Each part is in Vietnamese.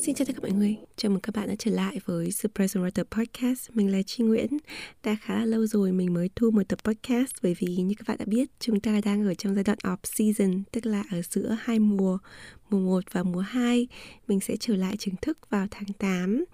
Xin chào tất cả mọi người, chào mừng các bạn đã trở lại với surprise Writer Podcast. Mình là Chi Nguyễn. Đã khá là lâu rồi mình mới thu một tập podcast bởi vì như các bạn đã biết, chúng ta đang ở trong giai đoạn off season, tức là ở giữa hai mùa, mùa 1 và mùa 2. Mình sẽ trở lại chính thức vào tháng 8.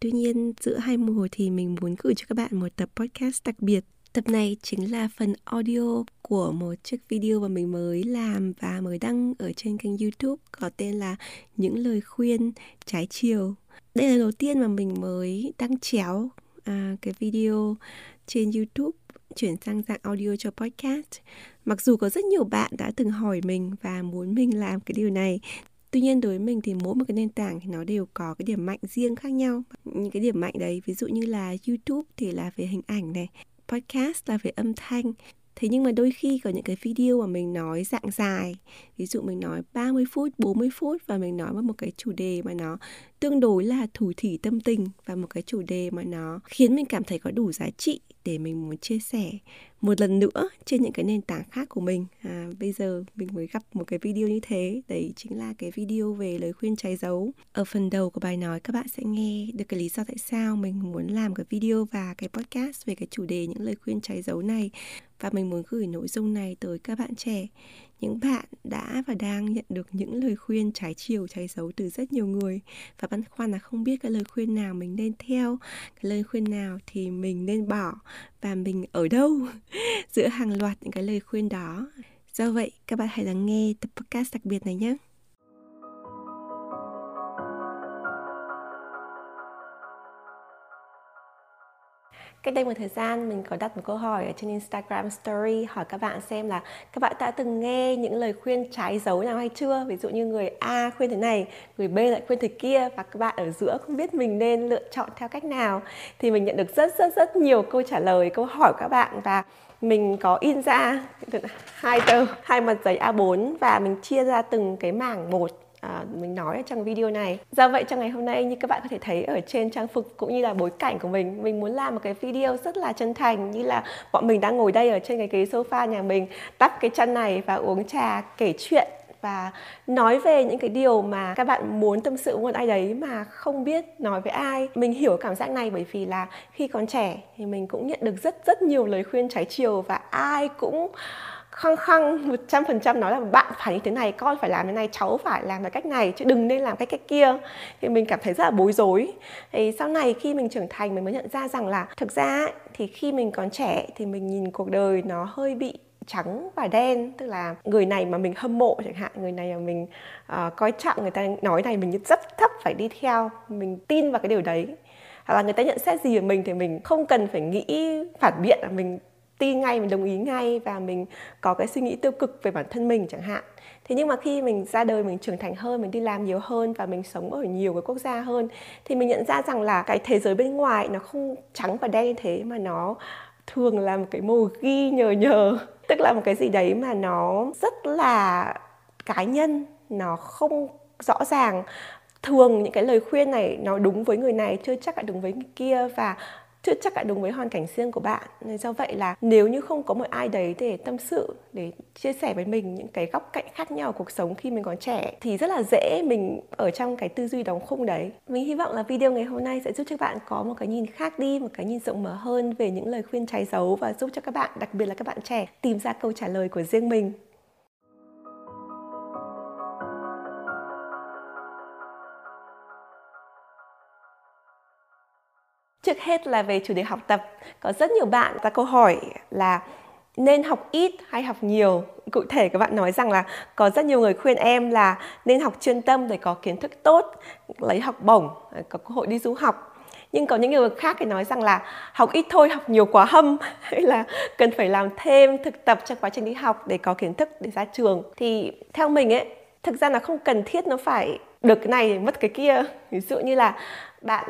Tuy nhiên giữa hai mùa thì mình muốn gửi cho các bạn một tập podcast đặc biệt Tập này chính là phần audio của một chiếc video mà mình mới làm và mới đăng ở trên kênh YouTube có tên là Những lời khuyên trái chiều. Đây là đầu tiên mà mình mới đăng chéo à, cái video trên YouTube chuyển sang dạng audio cho podcast. Mặc dù có rất nhiều bạn đã từng hỏi mình và muốn mình làm cái điều này Tuy nhiên đối với mình thì mỗi một cái nền tảng thì nó đều có cái điểm mạnh riêng khác nhau. Những cái điểm mạnh đấy ví dụ như là YouTube thì là về hình ảnh này, podcast là về âm thanh. Thế nhưng mà đôi khi có những cái video mà mình nói dạng dài Ví dụ mình nói 30 phút, 40 phút Và mình nói với một cái chủ đề mà nó tương đối là thủ thỉ tâm tình Và một cái chủ đề mà nó khiến mình cảm thấy có đủ giá trị Để mình muốn chia sẻ một lần nữa trên những cái nền tảng khác của mình. À, bây giờ mình mới gặp một cái video như thế. Đấy chính là cái video về lời khuyên trái dấu. Ở phần đầu của bài nói các bạn sẽ nghe được cái lý do tại sao mình muốn làm cái video và cái podcast về cái chủ đề những lời khuyên trái dấu này. Và mình muốn gửi nội dung này tới các bạn trẻ những bạn đã và đang nhận được những lời khuyên trái chiều, trái xấu từ rất nhiều người. Và băn khoăn là không biết cái lời khuyên nào mình nên theo, cái lời khuyên nào thì mình nên bỏ và mình ở đâu giữa hàng loạt những cái lời khuyên đó. Do vậy, các bạn hãy lắng nghe tập podcast đặc biệt này nhé. Cách đây một thời gian mình có đặt một câu hỏi ở trên Instagram Story hỏi các bạn xem là các bạn đã từng nghe những lời khuyên trái dấu nào hay chưa? Ví dụ như người A khuyên thế này, người B lại khuyên thế kia và các bạn ở giữa không biết mình nên lựa chọn theo cách nào. Thì mình nhận được rất rất rất nhiều câu trả lời, câu hỏi của các bạn và mình có in ra hai tờ, hai mặt giấy A4 và mình chia ra từng cái mảng một à, mình nói ở trong video này. Do vậy trong ngày hôm nay như các bạn có thể thấy ở trên trang phục cũng như là bối cảnh của mình mình muốn làm một cái video rất là chân thành như là bọn mình đang ngồi đây ở trên cái ghế sofa nhà mình đắp cái chân này và uống trà kể chuyện và nói về những cái điều mà các bạn muốn tâm sự với ai đấy mà không biết nói với ai. Mình hiểu cảm giác này bởi vì là khi còn trẻ thì mình cũng nhận được rất rất nhiều lời khuyên trái chiều và ai cũng khăng khăng một trăm phần trăm nói là bạn phải như thế này con phải làm thế này cháu phải làm cái cách này chứ đừng nên làm cái cách kia. Thì mình cảm thấy rất là bối rối. Thì sau này khi mình trưởng thành mình mới nhận ra rằng là thực ra thì khi mình còn trẻ thì mình nhìn cuộc đời nó hơi bị trắng và đen. Tức là người này mà mình hâm mộ chẳng hạn người này mà mình uh, coi trọng người ta nói này mình rất thấp phải đi theo mình tin vào cái điều đấy. Hoặc là người ta nhận xét gì về mình thì mình không cần phải nghĩ phản biện là mình tin ngay, mình đồng ý ngay và mình có cái suy nghĩ tiêu cực về bản thân mình chẳng hạn. Thế nhưng mà khi mình ra đời, mình trưởng thành hơn, mình đi làm nhiều hơn và mình sống ở nhiều cái quốc gia hơn, thì mình nhận ra rằng là cái thế giới bên ngoài nó không trắng và đen như thế mà nó thường là một cái màu ghi nhờ nhờ, tức là một cái gì đấy mà nó rất là cá nhân, nó không rõ ràng. Thường những cái lời khuyên này nó đúng với người này, chưa chắc là đúng với người kia và chưa chắc lại đúng với hoàn cảnh riêng của bạn. Nên do vậy là nếu như không có một ai đấy để tâm sự, để chia sẻ với mình những cái góc cạnh khác nhau của cuộc sống khi mình còn trẻ, thì rất là dễ mình ở trong cái tư duy đóng khung đấy. Mình hy vọng là video ngày hôm nay sẽ giúp cho bạn có một cái nhìn khác đi, một cái nhìn rộng mở hơn về những lời khuyên trái dấu và giúp cho các bạn, đặc biệt là các bạn trẻ, tìm ra câu trả lời của riêng mình. Trước hết là về chủ đề học tập. Có rất nhiều bạn ra câu hỏi là nên học ít hay học nhiều? Cụ thể các bạn nói rằng là có rất nhiều người khuyên em là nên học chuyên tâm để có kiến thức tốt, lấy học bổng à, có cơ hội đi du học. Nhưng có những người khác thì nói rằng là học ít thôi, học nhiều quá hâm, hay là cần phải làm thêm thực tập trong quá trình đi học để có kiến thức để ra trường. Thì theo mình ấy, thực ra là không cần thiết nó phải được cái này, mất cái kia. Ví dụ như là bạn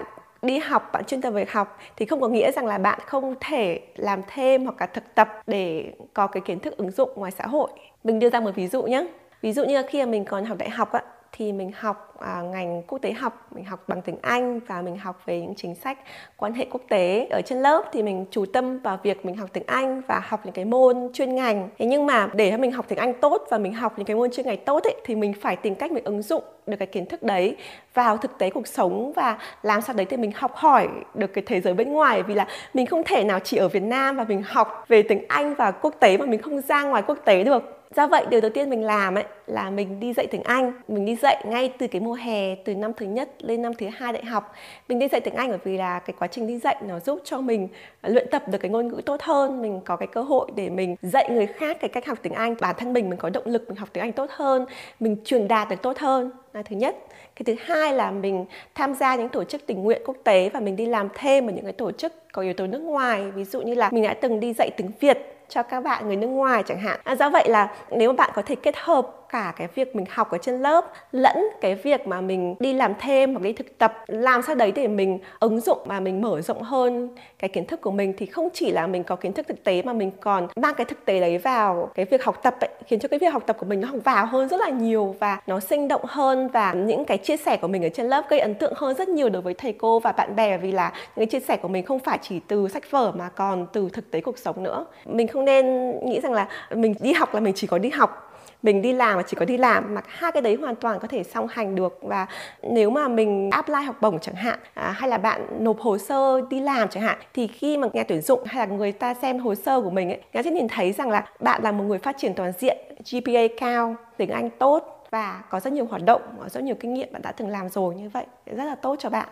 đi học, bạn chuyên tâm về học thì không có nghĩa rằng là bạn không thể làm thêm hoặc là thực tập để có cái kiến thức ứng dụng ngoài xã hội. Mình đưa ra một ví dụ nhé ví dụ như khi mà mình còn học đại học á thì mình học à, ngành quốc tế học mình học bằng tiếng Anh và mình học về những chính sách quan hệ quốc tế ở trên lớp thì mình chủ tâm vào việc mình học tiếng Anh và học những cái môn chuyên ngành. Thế nhưng mà để cho mình học tiếng Anh tốt và mình học những cái môn chuyên ngành tốt ấy, thì mình phải tìm cách mình ứng dụng được cái kiến thức đấy vào thực tế cuộc sống và làm sao đấy thì mình học hỏi được cái thế giới bên ngoài. Vì là mình không thể nào chỉ ở Việt Nam và mình học về tiếng Anh và quốc tế mà mình không ra ngoài quốc tế được do vậy, điều đầu tiên mình làm ấy là mình đi dạy tiếng Anh. Mình đi dạy ngay từ cái mùa hè, từ năm thứ nhất lên năm thứ hai đại học. Mình đi dạy tiếng Anh bởi vì là cái quá trình đi dạy nó giúp cho mình luyện tập được cái ngôn ngữ tốt hơn. Mình có cái cơ hội để mình dạy người khác cái cách học tiếng Anh. Bản thân mình mình có động lực mình học tiếng Anh tốt hơn, mình truyền đạt được tốt hơn, là thứ nhất. Cái thứ hai là mình tham gia những tổ chức tình nguyện quốc tế và mình đi làm thêm ở những cái tổ chức có yếu tố nước ngoài. Ví dụ như là mình đã từng đi dạy tiếng Việt cho các bạn người nước ngoài chẳng hạn. À, do vậy là nếu mà bạn có thể kết hợp cả cái việc mình học ở trên lớp lẫn cái việc mà mình đi làm thêm hoặc đi thực tập làm sao đấy để mình ứng dụng và mình mở rộng hơn cái kiến thức của mình. Thì không chỉ là mình có kiến thức thực tế mà mình còn mang cái thực tế đấy vào cái việc học tập ấy, khiến cho cái việc học tập của mình nó học vào hơn rất là nhiều và nó sinh động hơn và những cái chia sẻ của mình ở trên lớp gây ấn tượng hơn rất nhiều đối với thầy cô và bạn bè. Vì là những cái chia sẻ của mình không phải chỉ từ sách vở mà còn từ thực tế cuộc sống nữa. Mình không nên nghĩ rằng là mình đi học là mình chỉ có đi học mình đi làm mà chỉ có đi làm mà hai cái đấy hoàn toàn có thể song hành được. Và nếu mà mình apply học bổng chẳng hạn à, hay là bạn nộp hồ sơ đi làm chẳng hạn thì khi mà nhà tuyển dụng hay là người ta xem hồ sơ của mình ấy người sẽ nhìn thấy rằng là bạn là một người phát triển toàn diện GPA cao tiếng Anh tốt và có rất nhiều hoạt động có rất nhiều kinh nghiệm bạn đã từng làm rồi như vậy rất là tốt cho bạn.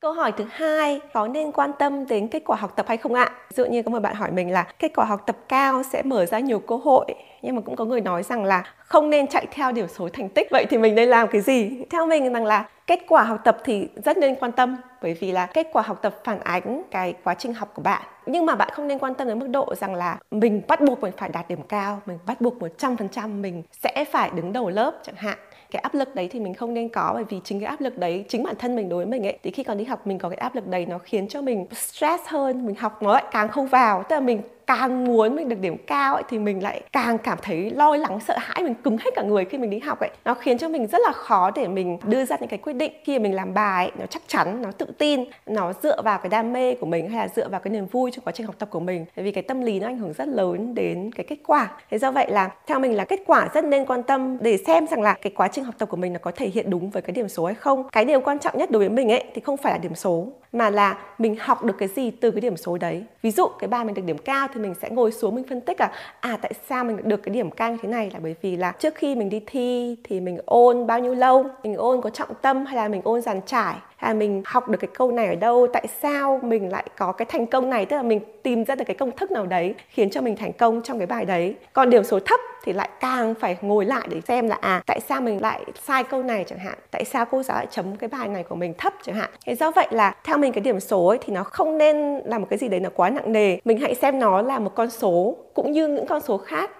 Câu hỏi thứ hai, có nên quan tâm đến kết quả học tập hay không ạ? Ví dụ như có một bạn hỏi mình là kết quả học tập cao sẽ mở ra nhiều cơ hội, nhưng mà cũng có người nói rằng là không nên chạy theo điểm số thành tích. Vậy thì mình nên làm cái gì? Theo mình rằng là kết quả học tập thì rất nên quan tâm bởi vì là kết quả học tập phản ánh cái quá trình học của bạn nhưng mà bạn không nên quan tâm đến mức độ rằng là mình bắt buộc mình phải đạt điểm cao mình bắt buộc 100% mình sẽ phải đứng đầu lớp chẳng hạn cái áp lực đấy thì mình không nên có, bởi vì chính cái áp lực đấy, chính bản thân mình đối với mình ấy, thì khi còn đi học mình có cái áp lực đấy nó khiến cho mình stress hơn, mình học nó lại càng không vào. Tức là mình càng muốn mình được điểm cao ấy, thì mình lại càng cảm thấy lo lắng sợ hãi mình cứng hết cả người khi mình đi học ấy. Nó khiến cho mình rất là khó để mình đưa ra những cái quyết định khi mình làm bài ấy, nó chắc chắn nó tự tin nó dựa vào cái đam mê của mình hay là dựa vào cái niềm vui trong quá trình học tập của mình. Bởi vì cái tâm lý nó ảnh hưởng rất lớn đến cái kết quả. Thế do vậy là theo mình là kết quả rất nên quan tâm để xem rằng là cái quá trình học tập của mình nó có thể hiện đúng với cái điểm số hay không. Cái điều quan trọng nhất đối với mình ấy thì không phải là điểm số mà là mình học được cái gì từ cái điểm số đấy. Ví dụ cái bài mình được điểm cao thì mình sẽ ngồi xuống mình phân tích là à tại sao mình được cái điểm cao như thế này là bởi vì là trước khi mình đi thi thì mình ôn bao nhiêu lâu? Mình ôn có trọng tâm hay là mình ôn dàn trải? Hay là mình học được cái câu này ở đâu? Tại sao mình lại có cái thành công này? Tức là mình tìm ra được cái công thức nào đấy khiến cho mình thành công trong cái bài đấy? Còn điểm số thấp thì lại càng phải ngồi lại để xem là à tại sao mình lại sai câu này chẳng hạn, tại sao cô giáo lại chấm cái bài này của mình thấp chẳng hạn. Thế do vậy là theo mình cái điểm số ấy thì nó không nên là một cái gì đấy nó quá nặng nề. Mình hãy xem nó là một con số cũng như những con số khác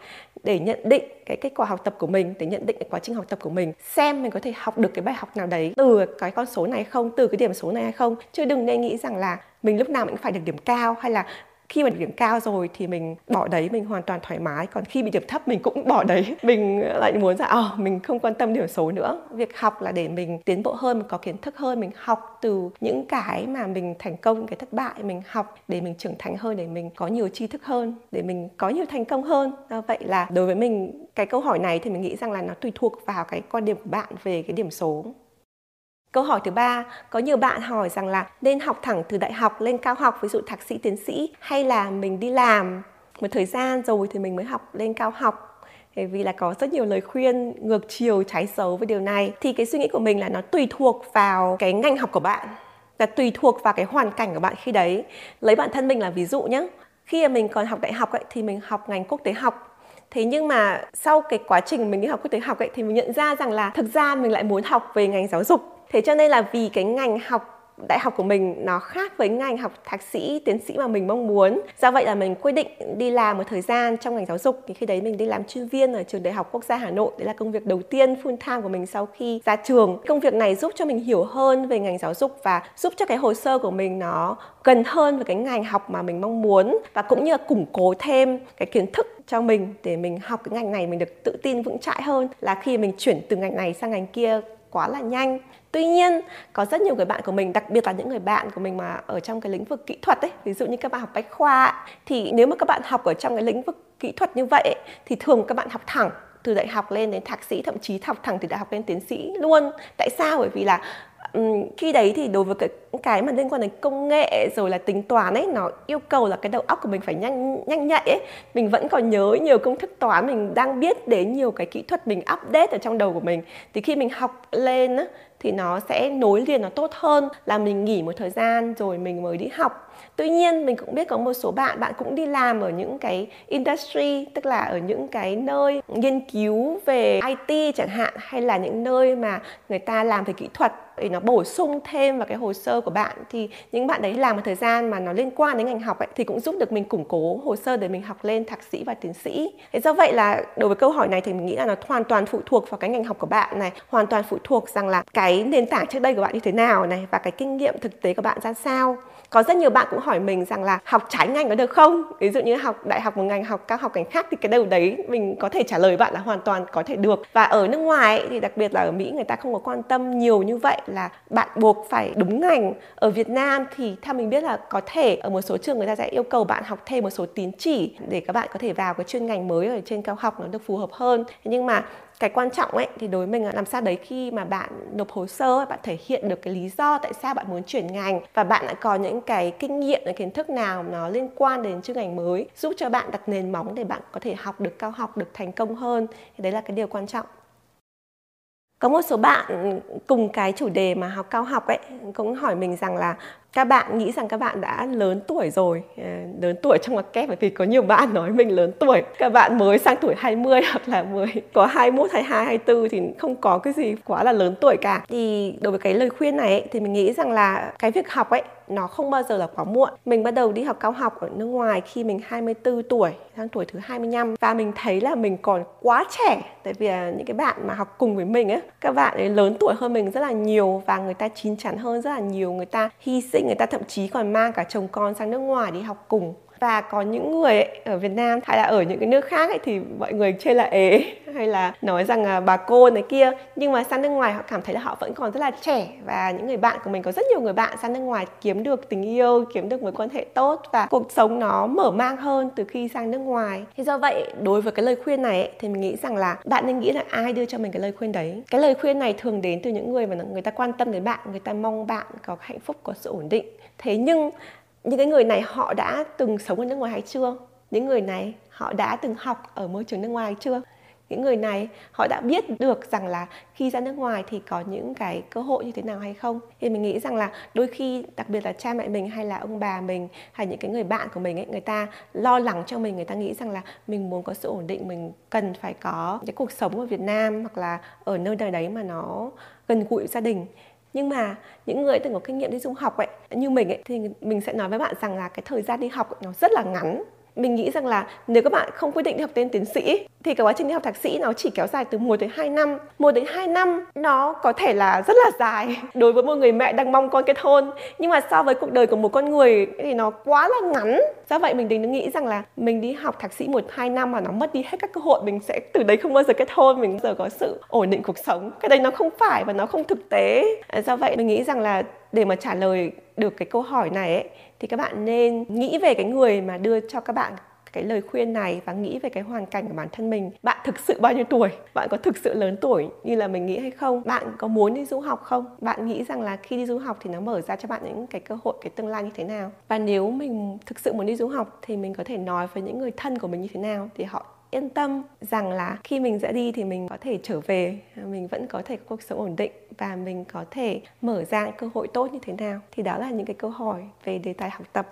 để nhận định cái kết quả học tập của mình, để nhận định cái quá trình học tập của mình. Xem mình có thể học được cái bài học nào đấy từ cái con số này không, từ cái điểm số này hay không. Chứ đừng nên nghĩ rằng là mình lúc nào cũng phải được điểm cao hay là khi mà điểm cao rồi thì mình bỏ đấy mình hoàn toàn thoải mái. Còn khi bị điểm thấp mình cũng bỏ đấy. Mình lại muốn là oh, mình không quan tâm điểm số nữa. Việc học là để mình tiến bộ hơn mình có kiến thức hơn mình học từ những cái mà mình thành công cái thất bại mình học để mình trưởng thành hơn để mình có nhiều tri thức hơn để mình có nhiều thành công hơn. Do vậy là đối với mình cái câu hỏi này thì mình nghĩ rằng là nó tùy thuộc vào cái quan điểm của bạn về cái điểm số. Câu hỏi thứ ba, có nhiều bạn hỏi rằng là nên học thẳng từ đại học lên cao học, ví dụ thạc sĩ, tiến sĩ hay là mình đi làm? Một thời gian rồi thì mình mới học lên cao học. Bởi vì là có rất nhiều lời khuyên ngược chiều trái xấu với điều này. Thì cái suy nghĩ của mình là nó tùy thuộc vào cái ngành học của bạn là tùy thuộc vào cái hoàn cảnh của bạn khi đấy. Lấy bản thân mình là ví dụ nhé khi mà mình còn học đại học ấy, thì mình học ngành quốc tế học. Thế nhưng mà sau cái quá trình mình đi học quốc tế học ấy, thì mình nhận ra rằng là thực ra mình lại muốn học về ngành giáo dục thế cho nên là vì cái ngành học, đại học của mình nó khác với ngành học thạc sĩ, tiến sĩ mà mình mong muốn. Do vậy là mình quyết định đi làm một thời gian trong ngành giáo dục. Thì khi đấy mình đi làm chuyên viên ở trường đại học quốc gia hà nội. Đấy là công việc đầu tiên full time của mình sau khi ra trường. Công việc này giúp cho mình hiểu hơn về ngành giáo dục và giúp cho cái hồ sơ của mình nó gần hơn với cái ngành học mà mình mong muốn. Và cũng như là củng cố thêm cái kiến thức cho mình để mình học cái ngành này mình được tự tin vững chãi hơn. Là khi mình chuyển từ ngành này sang ngành kia quá là nhanh tuy nhiên, có rất nhiều người bạn của mình, đặc biệt là những người bạn của mình mà ở trong cái lĩnh vực kỹ thuật ấy, ví dụ như các bạn học bách khoa thì nếu mà các bạn học ở trong cái lĩnh vực kỹ thuật như vậy thì thường các bạn học thẳng, từ đại học lên đến thạc sĩ, thậm chí học thẳng từ đại học lên tiến sĩ luôn. Tại sao? Bởi vì là khi đấy thì đối với cái cái mà liên quan đến công nghệ rồi là tính toán ấy, nó yêu cầu là cái đầu óc của mình phải nhanh nhanh nhạy ấy. Mình vẫn còn nhớ nhiều công thức toán mình đang biết đến nhiều cái kỹ thuật mình update ở trong đầu của mình. Thì khi mình học lên thì nó sẽ nối liền, nó tốt hơn là mình nghỉ một thời gian rồi mình mới đi học. Tuy nhiên, mình cũng biết có một số bạn bạn cũng đi làm ở những cái industry, tức là ở những cái nơi nghiên cứu về IT chẳng hạn, hay là những nơi mà người ta làm về kỹ thuật để nó bổ sung thêm vào cái hồ sơ của bạn thì những bạn đấy làm một thời gian mà nó liên quan đến ngành học ấy, thì cũng giúp được mình củng cố hồ sơ để mình học lên thạc sĩ và tiến sĩ. Thế do vậy là đối với câu hỏi này thì mình nghĩ là nó hoàn toàn phụ thuộc vào cái ngành học của bạn này hoàn toàn phụ thuộc rằng là cái nền tảng trước đây của bạn như thế nào này và cái kinh nghiệm thực tế của bạn ra sao có rất nhiều bạn cũng hỏi mình rằng là học trái ngành có được không? Ví dụ như học đại học một ngành, học cao học ngành khác thì cái đầu đấy mình có thể trả lời bạn là hoàn toàn có thể được. Và ở nước ngoài thì đặc biệt là ở mỹ người ta không có quan tâm nhiều như vậy là bạn buộc phải đúng ngành. Ở việt nam thì theo mình biết là có thể ở một số trường người ta sẽ yêu cầu bạn học thêm một số tín chỉ để các bạn có thể vào cái chuyên ngành mới ở trên cao học nó được phù hợp hơn. Nhưng mà cái quan trọng ấy, thì đối với mình là làm sao đấy khi mà bạn nộp hồ sơ bạn thể hiện được cái lý do tại sao bạn muốn chuyển ngành và bạn đã có những cái kinh nghiệm, những kiến thức nào nó liên quan đến chuyên ngành mới giúp cho bạn đặt nền móng để bạn có thể học được, cao học được, thành công hơn. Thì đấy là cái điều quan trọng. Có một số bạn cùng cái chủ đề mà học cao học ấy, cũng hỏi mình rằng là các bạn nghĩ rằng các bạn đã lớn tuổi rồi. À, lớn tuổi trong ngoặc kép bởi vì có nhiều bạn nói mình lớn tuổi. Các bạn mới sang tuổi 20 hoặc là mới có 21, 22, 24 thì không có cái gì quá là lớn tuổi cả. Thì đối với cái lời khuyên này ấy, thì mình nghĩ rằng là cái việc học ấy nó không bao giờ là quá muộn. Mình bắt đầu đi học cao học ở nước ngoài khi mình 24 tuổi, sang tuổi thứ 25 và mình thấy là mình còn quá trẻ tại vì những cái bạn mà học cùng với mình ấy, các bạn ấy lớn tuổi hơn mình rất là nhiều và người ta chín chắn hơn rất là nhiều, người ta hy sinh, người ta thậm chí còn mang cả chồng con sang nước ngoài đi học cùng và có những người ấy, ở Việt Nam hay là ở những cái nước khác ấy, thì mọi người chê là ế hay là nói rằng là bà cô này kia. Nhưng mà sang nước ngoài họ cảm thấy là họ vẫn còn rất là trẻ. Và những người bạn của mình có rất nhiều người bạn sang nước ngoài kiếm được tình yêu kiếm được mối quan hệ tốt và cuộc sống nó mở mang hơn từ khi sang nước ngoài. Thì do vậy đối với cái lời khuyên này ấy, thì mình nghĩ rằng là bạn nên nghĩ là ai đưa cho mình cái lời khuyên đấy. Cái lời khuyên này thường đến từ những người mà người ta quan tâm đến bạn người ta mong bạn có hạnh phúc có sự ổn định. Thế nhưng những cái người này họ đã từng sống ở nước ngoài hay chưa? Những người này họ đã từng học ở môi trường nước ngoài hay chưa? Những người này họ đã biết được rằng là khi ra nước ngoài thì có những cái cơ hội như thế nào hay không? Thì mình nghĩ rằng là đôi khi, đặc biệt là cha mẹ mình hay là ông bà mình hay những cái người bạn của mình ấy, người ta lo lắng cho mình, người ta nghĩ rằng là mình muốn có sự ổn định, mình cần phải có cái cuộc sống ở Việt Nam hoặc là ở nơi nào đấy mà nó gần gũi gia đình nhưng mà những người từng có kinh nghiệm đi du học ấy, như mình ấy, thì mình sẽ nói với bạn rằng là cái thời gian đi học nó rất là ngắn mình nghĩ rằng là nếu các bạn không quyết định đi học tên tiến sĩ thì cái quá trình đi học thạc sĩ nó chỉ kéo dài từ 1 đến 2 năm. 1 đến 2 năm nó có thể là rất là dài đối với một người mẹ đang mong con kết hôn. Nhưng mà so với cuộc đời của một con người thì nó quá là ngắn. Do vậy mình đừng nghĩ rằng là mình đi học thạc sĩ một hai năm mà nó mất đi hết các cơ hội mình sẽ từ đấy không bao giờ kết hôn mình giờ có sự ổn định cuộc sống. Cái đấy nó không phải và nó không thực tế. Do vậy mình nghĩ rằng là để mà trả lời được cái câu hỏi này ấy, thì các bạn nên nghĩ về cái người mà đưa cho các bạn cái lời khuyên này và nghĩ về cái hoàn cảnh của bản thân mình. Bạn thực sự bao nhiêu tuổi? Bạn có thực sự lớn tuổi như là mình nghĩ hay không? Bạn có muốn đi du học không? Bạn nghĩ rằng là khi đi du học thì nó mở ra cho bạn những cái cơ hội, cái tương lai như thế nào? Và nếu mình thực sự muốn đi du học thì mình có thể nói với những người thân của mình như thế nào thì họ yên tâm rằng là khi mình sẽ đi thì mình có thể trở về, mình vẫn có thể có cuộc sống ổn định và mình có thể mở ra cơ hội tốt như thế nào, thì đó là những cái câu hỏi về đề tài học tập.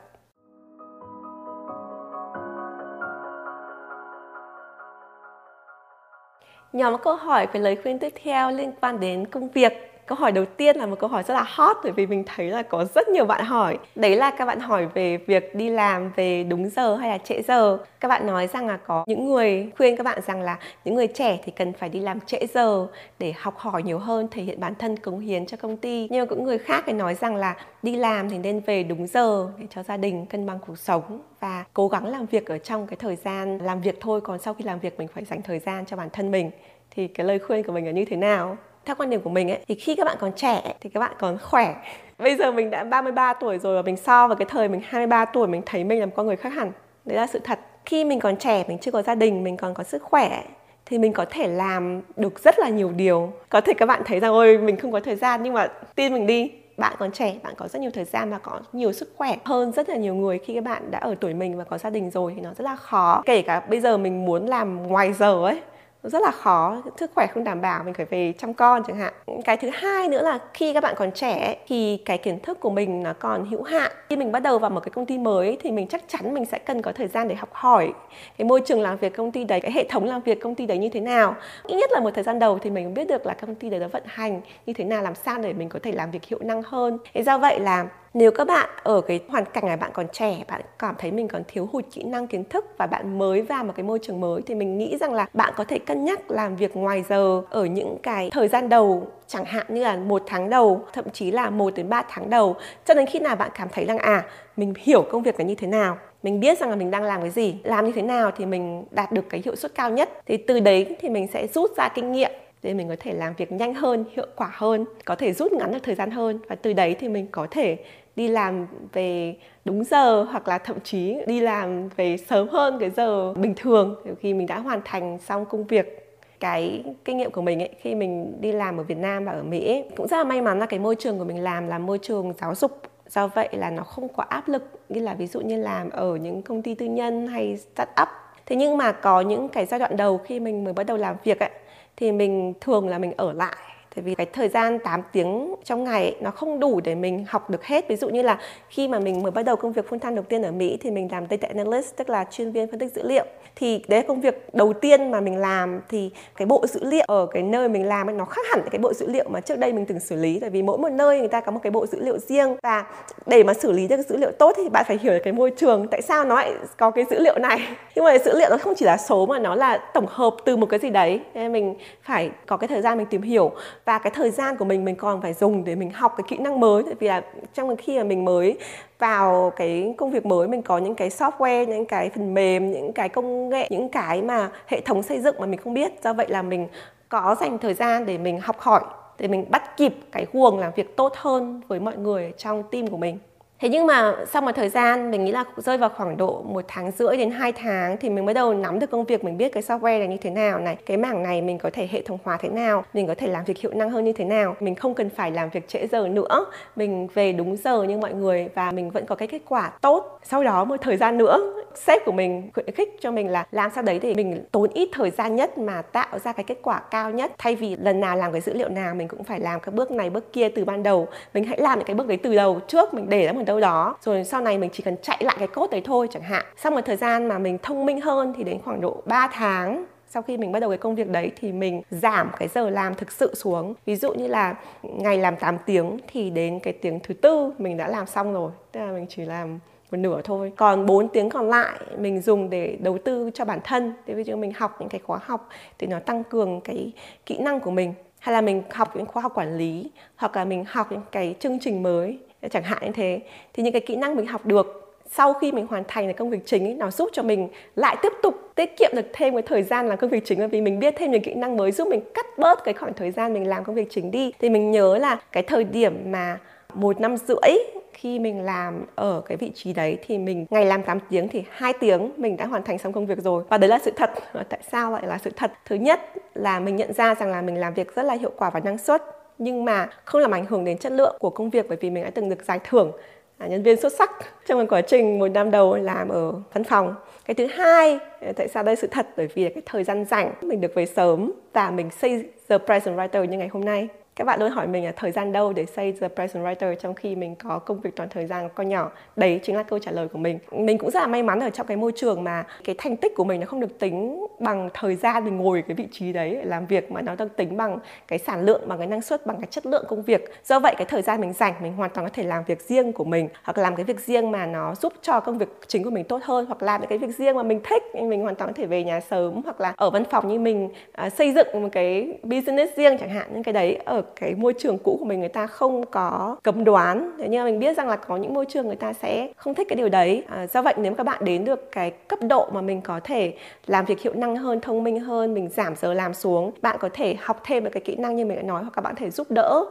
Nhóm câu hỏi về lời khuyên tiếp theo liên quan đến công việc câu hỏi đầu tiên là một câu hỏi rất là hot bởi vì mình thấy là có rất nhiều bạn hỏi. Đấy là các bạn hỏi về việc đi làm về đúng giờ hay là trễ giờ. Các bạn nói rằng là có những người khuyên các bạn rằng là những người trẻ thì cần phải đi làm trễ giờ để học hỏi nhiều hơn, thể hiện bản thân cống hiến cho công ty. Nhưng mà cũng người khác thì nói rằng là đi làm thì nên về đúng giờ để cho gia đình cân bằng cuộc sống và cố gắng làm việc ở trong cái thời gian làm việc thôi. Còn sau khi làm việc mình phải dành thời gian cho bản thân mình. Thì cái lời khuyên của mình là như thế nào? Theo quan điểm của mình ấy, thì khi các bạn còn trẻ thì các bạn còn khỏe. Bây giờ mình đã 33 tuổi rồi và mình so với cái thời mình 23 tuổi, mình thấy mình là một con người khác hẳn. Đấy là sự thật. Khi mình còn trẻ, mình chưa có gia đình, mình còn có sức khỏe thì mình có thể làm được rất là nhiều điều. Có thể các bạn thấy rằng, ôi, mình không có thời gian. Nhưng mà tin mình đi, bạn còn trẻ, bạn có rất nhiều thời gian và có nhiều sức khỏe hơn rất là nhiều người khi các bạn đã ở tuổi mình và có gia đình rồi thì nó rất là khó. Kể cả bây giờ mình muốn làm ngoài giờ ấy rất là khó, sức khỏe không đảm bảo, mình phải về chăm con chẳng hạn. Cái thứ hai nữa là khi các bạn còn trẻ thì cái kiến thức của mình nó còn hữu hạn. Khi mình bắt đầu vào một cái công ty mới thì mình chắc chắn mình sẽ cần có thời gian để học hỏi cái môi trường làm việc công ty đấy, cái hệ thống làm việc công ty đấy như thế nào. Ít nhất là một thời gian đầu thì mình biết được là công ty đấy nó vận hành như thế nào, làm sao để mình có thể làm việc hiệu năng hơn. Thế do vậy là nếu các bạn ở cái hoàn cảnh là bạn còn trẻ, bạn cảm thấy mình còn thiếu hụt kỹ năng, kiến thức và bạn mới vào một cái môi trường mới thì mình nghĩ rằng là bạn có thể cân nhắc làm việc ngoài giờ ở những cái thời gian đầu, chẳng hạn như là một tháng đầu, thậm chí là một đến ba tháng đầu. Cho đến khi nào bạn cảm thấy rằng à mình hiểu công việc là như thế nào, mình biết rằng là mình đang làm cái gì, làm như thế nào thì mình đạt được cái hiệu suất cao nhất, thì từ đấy thì mình sẽ rút ra kinh nghiệm để mình có thể làm việc nhanh hơn hiệu quả hơn có thể rút ngắn được thời gian hơn. Và từ đấy thì mình có thể đi làm về đúng giờ hoặc là thậm chí đi làm về sớm hơn cái giờ bình thường khi mình đã hoàn thành xong công việc. Cái kinh nghiệm của mình ấy khi mình đi làm ở Việt Nam và ở Mỹ ấy, cũng rất là may mắn là cái môi trường của mình làm là môi trường giáo dục. Do vậy là nó không quá áp lực như là ví dụ như làm ở những công ty tư nhân hay start up thế nhưng mà có những cái giai đoạn đầu khi mình mới bắt đầu làm việc ấy, thì mình thường là mình ở lại tại vì cái thời gian 8 tiếng trong ngày ấy, nó không đủ để mình học được hết. Ví dụ như là khi mà mình mới bắt đầu công việc full time đầu tiên ở Mỹ thì mình làm data analyst tức là chuyên viên phân tích dữ liệu. Thì đấy là công việc đầu tiên mà mình làm. Thì cái bộ dữ liệu ở cái nơi mình làm ấy, nó khác hẳn cái bộ dữ liệu mà trước đây mình từng xử lý. Tại vì mỗi một nơi người ta có một cái bộ dữ liệu riêng. Và để mà xử lý được dữ liệu tốt thì bạn phải hiểu được cái môi trường. Tại sao nó lại có cái dữ liệu này? Nhưng mà dữ liệu nó không chỉ là số mà nó là tổng hợp từ một cái gì đấy. Nên mình phải có cái thời gian mình tìm hiểu và cái thời gian của mình mình còn phải dùng để mình học cái kỹ năng mới. Tại vì là trong khi mà mình mới vào cái công việc mới, mình có những cái software, những cái phần mềm, những cái công nghệ, những cái mà hệ thống xây dựng mà mình không biết. Do vậy là mình có dành thời gian để mình học hỏi, để mình bắt kịp cái guồng làm việc tốt hơn với mọi người trong team của mình. Thế nhưng mà sau một thời gian, mình nghĩ là rơi vào khoảng độ một tháng rưỡi đến 2 tháng thì mình bắt đầu nắm được công việc, mình biết cái software này như thế nào này, cái mảng này mình có thể hệ thống hóa thế nào, mình có thể làm việc hiệu năng hơn như thế nào. Mình không cần phải làm việc trễ giờ nữa, mình về đúng giờ như mọi người và mình vẫn có cái kết quả tốt. Sau đó một thời gian nữa, sếp của mình khuyến khích cho mình là làm sao đấy để mình tốn ít thời gian nhất mà tạo ra cái kết quả cao nhất. Thay vì lần nào làm cái dữ liệu nào, mình cũng phải làm các bước này, bước kia từ ban đầu. Mình hãy làm những cái bước đấy từ đầu trước, mình để ra một đâu đó. Rồi sau này mình chỉ cần chạy lại cái cốt đấy thôi chẳng hạn. Sau một thời gian mà mình thông minh hơn thì đến khoảng độ 3 tháng. Sau khi mình bắt đầu cái công việc đấy thì mình giảm cái giờ làm thực sự xuống. Ví dụ như là ngày làm 8 tiếng thì đến cái tiếng thứ tư mình đã làm xong rồi. Tức là mình chỉ làm một nửa thôi. Còn 4 tiếng còn lại mình dùng để đầu tư cho bản thân. Thế ví dụ mình học những cái khóa học thì nó tăng cường cái kỹ năng của mình. Hay là mình học những khóa học quản lý, hoặc là mình học những cái chương trình mới chẳng hạn như thế. Thì những cái kỹ năng mình học được sau khi mình hoàn thành cái công việc chính ấy, nó giúp cho mình lại tiếp tục tiết kiệm được thêm cái thời gian làm công việc chính. Bởi vì mình biết thêm những kỹ năng mới giúp mình cắt bớt cái khoảng thời gian mình làm công việc chính đi. Thì mình nhớ là cái thời điểm mà một năm rưỡi khi mình làm ở cái vị trí đấy thì mình ngày làm 8 tiếng thì hai tiếng mình đã hoàn thành xong công việc rồi. Và đấy là sự thật. Tại sao lại là sự thật? Thứ nhất là mình nhận ra rằng là mình làm việc rất là hiệu quả và năng suất nhưng mà không làm ảnh hưởng đến chất lượng của công việc bởi vì mình đã từng được giải thưởng là nhân viên xuất sắc trong quá trình một năm đầu làm ở văn phòng. Cái thứ hai à, tại sao đây sự thật? Bởi vì cái thời gian rảnh mình được về sớm và mình xây the present writer như ngày hôm nay các bạn luôn hỏi mình là thời gian đâu để xây the present writer trong khi mình có công việc toàn thời gian con nhỏ. Đấy chính là câu trả lời của mình. Mình cũng rất là may mắn ở trong cái môi trường mà cái thành tích của mình nó không được tính bằng thời gian mình ngồi cái vị trí đấy để làm việc mà nó được tính bằng cái sản lượng bằng cái năng suất bằng cái chất lượng công việc. Do vậy cái thời gian mình dành mình hoàn toàn có thể làm việc riêng của mình hoặc làm cái việc riêng mà nó giúp cho công việc chính của mình tốt hơn hoặc làm những cái việc riêng mà mình thích mình hoàn toàn có thể về nhà sớm hoặc là ở văn phòng như mình uh, xây dựng một cái business riêng chẳng hạn những cái đấy ở cái môi trường cũ của mình người ta không có cấm đoán. Thế nhưng mà mình biết rằng là có những môi trường người ta sẽ không thích cái điều đấy. À, do vậy nếu các bạn đến được cái cấp độ mà mình có thể làm việc hiệu năng hơn thông minh hơn mình giảm giờ làm xuống bạn có thể học thêm được cái kỹ năng như mình đã nói hoặc các bạn có thể giúp đỡ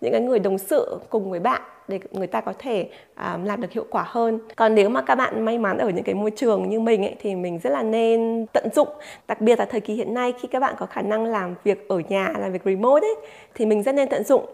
những cái người đồng sự cùng với bạn để người ta có thể um, làm được hiệu quả hơn. Còn nếu mà các bạn may mắn ở những cái môi trường như mình ấy thì mình rất là nên tận dụng. Đặc biệt là thời kỳ hiện nay khi các bạn có khả năng làm việc ở nhà làm việc remote ấy thì mình rất nên tận dụng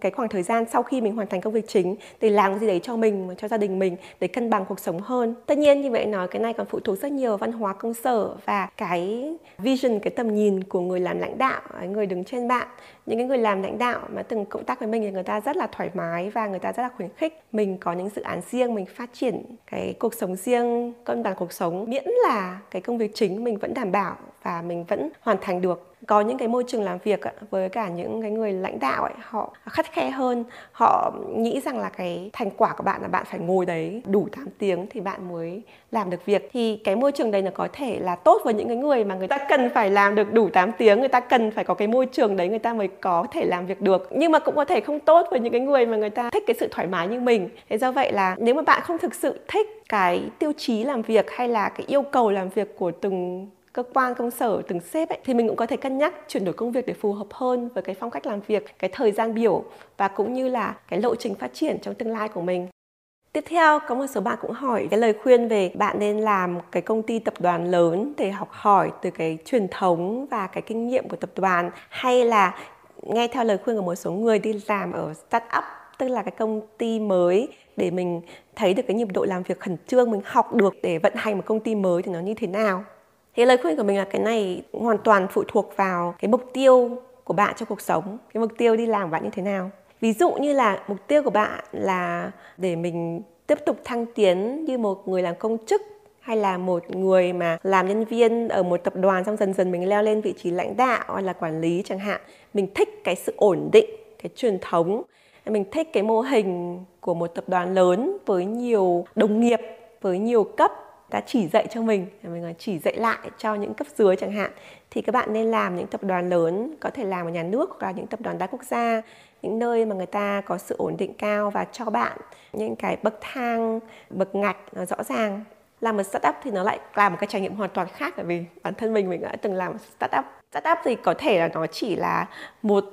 cái khoảng thời gian sau khi mình hoàn thành công việc chính, để làm cái gì đấy cho mình, cho gia đình mình, để cân bằng cuộc sống hơn. Tất nhiên như vậy nói, cái này còn phụ thuộc rất nhiều văn hóa công sở và cái vision, cái tầm nhìn của người làm lãnh đạo người đứng trên bạn. Những cái người làm lãnh đạo mà từng cộng tác với mình thì người ta rất là thoải mái và người ta rất là khuyến khích mình có những dự án riêng, mình phát triển cái cuộc sống riêng, cân bằng cuộc sống, miễn là cái công việc chính mình vẫn đảm bảo và mình vẫn hoàn thành được có những cái môi trường làm việc với cả những cái người lãnh đạo ấy, họ khắt khe hơn. Họ nghĩ rằng là cái thành quả của bạn là bạn phải ngồi đấy đủ 8 tiếng thì bạn mới làm được việc. Thì cái môi trường đấy nó có thể là tốt với những cái người mà người ta cần phải làm được đủ 8 tiếng, người ta cần phải có cái môi trường đấy người ta mới có thể làm việc được. Nhưng mà cũng có thể không tốt với những cái người mà người ta thích cái sự thoải mái như mình. Thế do vậy là nếu mà bạn không thực sự thích cái tiêu chí làm việc hay là cái yêu cầu làm việc của từng cơ quan công sở từng sếp ấy, thì mình cũng có thể cân nhắc chuyển đổi công việc để phù hợp hơn với cái phong cách làm việc cái thời gian biểu và cũng như là cái lộ trình phát triển trong tương lai của mình. Tiếp theo, có một số bạn cũng hỏi cái lời khuyên về bạn nên làm cái công ty tập đoàn lớn để học hỏi từ cái truyền thống và cái kinh nghiệm của tập đoàn hay là nghe theo lời khuyên của một số người đi làm ở startup tức là cái công ty mới để mình thấy được cái nhịp độ làm việc khẩn trương mình học được để vận hành một công ty mới thì nó như thế nào? Thì lời khuyên của mình là cái này hoàn toàn phụ thuộc vào cái mục tiêu của bạn trong cuộc sống, cái mục tiêu đi làm của bạn như thế nào. Ví dụ như là mục tiêu của bạn là để mình tiếp tục thăng tiến như một người làm công chức hay là một người mà làm nhân viên ở một tập đoàn xong dần dần mình leo lên vị trí lãnh đạo hay là quản lý chẳng hạn. Mình thích cái sự ổn định, cái truyền thống. Mình thích cái mô hình của một tập đoàn lớn với nhiều đồng nghiệp, với nhiều cấp ta chỉ dạy cho mình mình chỉ dạy lại cho những cấp dưới chẳng hạn, thì các bạn nên làm những tập đoàn lớn, có thể làm ở nhà nước hoặc là những tập đoàn đa quốc gia, những nơi mà người ta có sự ổn định cao và cho bạn những cái bậc thang, bậc ngạch nó rõ ràng. Làm một startup thì nó lại là một cái trải nghiệm hoàn toàn khác, bởi vì bản thân mình mình đã từng làm startup. Startup thì có thể là nó chỉ là một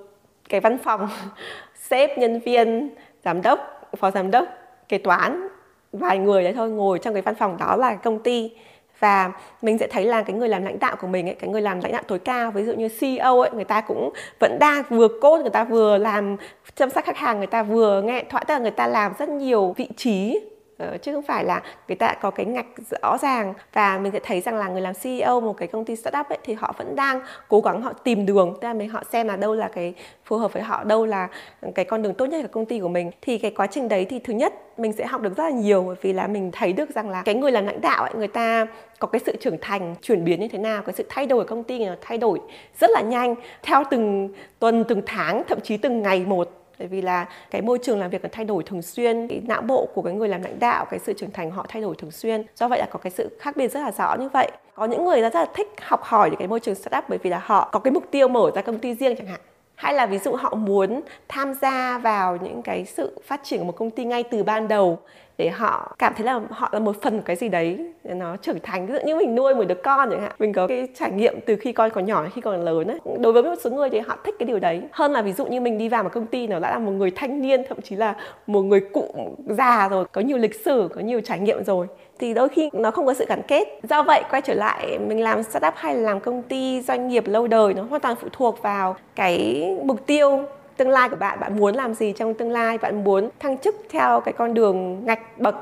cái văn phòng sếp, nhân viên, giám đốc, phó giám đốc, kế toán vài người đấy thôi ngồi trong cái văn phòng đó là công ty. Và mình sẽ thấy là cái người làm lãnh đạo của mình ấy, cái người làm lãnh đạo tối cao ví dụ như CEO ấy người ta cũng vẫn đang vừa cốt người ta vừa làm chăm sóc khách hàng người ta vừa nghe thoại tức là người ta làm rất nhiều vị trí. Ờ, chứ không phải là người ta có cái ngạch rõ ràng và mình sẽ thấy rằng là người làm CEO một cái công ty startup ấy thì họ vẫn đang cố gắng họ tìm đường. Tức là mình họ xem là đâu là cái phù hợp với họ, đâu là cái con đường tốt nhất của công ty của mình. Thì cái quá trình đấy thì thứ nhất, mình sẽ học được rất là nhiều bởi vì là mình thấy được rằng là cái người làm lãnh đạo ấy, người ta có cái sự trưởng thành, chuyển biến như thế nào, cái sự thay đổi của công ty nó thay đổi rất là nhanh, theo từng tuần, từng tháng, thậm chí từng ngày một bởi vì là cái môi trường làm việc nó thay đổi thường xuyên, cái não bộ của cái người làm lãnh đạo, cái sự trưởng thành họ thay đổi thường xuyên. Do vậy là có cái sự khác biệt rất là rõ như vậy. Có những người rất là thích học hỏi những cái môi trường startup bởi vì là họ có cái mục tiêu mở ra công ty riêng chẳng hạn. Hay là ví dụ họ muốn tham gia vào những cái sự phát triển của một công ty ngay từ ban đầu để họ cảm thấy là họ là một phần của cái gì đấy. Nó trưởng thành, ví dụ như mình nuôi một đứa con chẳng hạn. Mình có cái trải nghiệm từ khi con còn nhỏ, khi còn lớn ấy. đối với một số người thì họ thích cái điều đấy. Hơn là ví dụ như mình đi vào một công ty nó đã là một người thanh niên, thậm chí là một người cụ già rồi, có nhiều lịch sử, có nhiều trải nghiệm rồi, thì đôi khi nó không có sự gắn kết. Do vậy, quay trở lại, mình làm startup hay là làm công ty doanh nghiệp lâu đời, nó hoàn toàn phụ thuộc vào cái mục tiêu tương lai của bạn bạn muốn làm gì trong tương lai? Bạn muốn thăng chức theo cái con đường ngạch bậc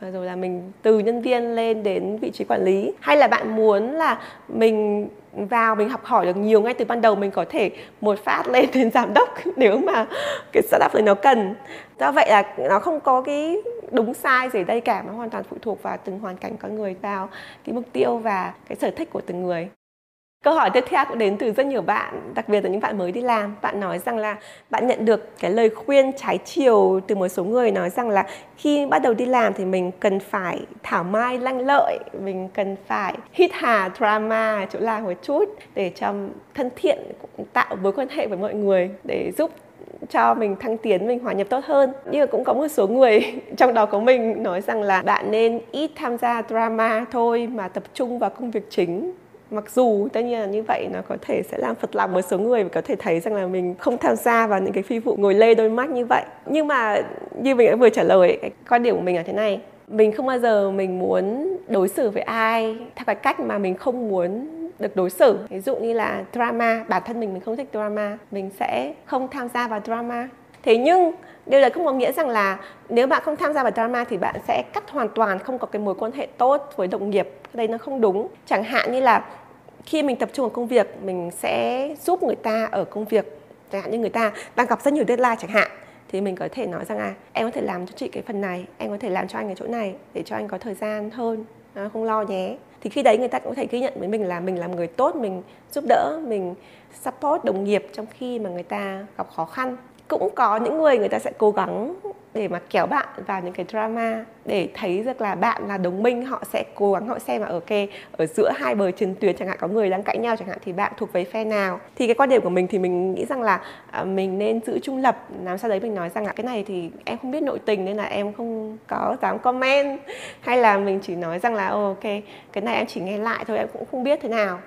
ờ, rồi là mình từ nhân viên lên đến vị trí quản lý? Hay là bạn muốn là mình vào, mình học hỏi được nhiều ngay từ ban đầu, mình có thể một phát lên đến giám đốc nếu mà cái startup này nó cần? Do vậy là nó không có cái đúng sai gì đây cả, nó hoàn toàn phụ thuộc vào từng hoàn cảnh con người, vào cái mục tiêu và cái sở thích của từng người. Câu hỏi tiếp theo cũng đến từ rất nhiều bạn, đặc biệt là những bạn mới đi làm. Bạn nói rằng là bạn nhận được cái lời khuyên trái chiều từ một số người nói rằng là khi bắt đầu đi làm thì mình cần phải thảo mai lanh lợi, mình cần phải hít hà drama chỗ làm một chút để cho thân thiện tạo mối quan hệ với mọi người để giúp cho mình thăng tiến mình hòa nhập tốt hơn nhưng mà cũng có một số người trong đó có mình nói rằng là bạn nên ít tham gia drama thôi mà tập trung vào công việc chính mặc dù, tất nhiên là như vậy, nó có thể sẽ làm phật lòng một số người và có thể thấy rằng là mình không tham gia vào những cái phi vụ ngồi lê đôi mắt như vậy. Nhưng mà như mình đã vừa trả lời, cái quan điểm của mình là thế này. Mình không bao giờ mình muốn đối xử với ai theo cái cách mà mình không muốn được đối xử. Ví dụ như là drama, bản thân mình mình không thích drama, mình sẽ không tham gia vào drama. Thế nhưng, điều đấy không có nghĩa rằng là nếu bạn không tham gia vào drama thì bạn sẽ cắt hoàn toàn không có cái mối quan hệ tốt với đồng nghiệp. Đây nó không đúng. Chẳng hạn như là khi mình tập trung vào công việc, mình sẽ giúp người ta ở công việc, chẳng hạn như người ta đang gặp rất nhiều deadline chẳng hạn, thì mình có thể nói rằng à em có thể làm cho chị cái phần này, em có thể làm cho anh cái chỗ này để cho anh có thời gian hơn à, không lo nhé. Thì khi đấy người ta cũng có thể ghi nhận với mình là mình là người tốt, mình giúp đỡ, mình support đồng nghiệp trong khi mà người ta gặp khó khăn cũng có những người người ta sẽ cố gắng để mà kéo bạn vào những cái drama để thấy được là bạn là đồng minh họ sẽ cố gắng họ xem là ở kê ở giữa hai bờ chiến tuyến chẳng hạn có người đang cãi nhau chẳng hạn thì bạn thuộc về phe nào. Thì cái quan điểm của mình thì mình nghĩ rằng là à, mình nên giữ trung lập. Làm sao đấy mình nói rằng là cái này thì em không biết nội tình nên là em không có dám comment. Hay là mình chỉ nói rằng là ok cái này em chỉ nghe lại thôi em cũng không biết thế nào.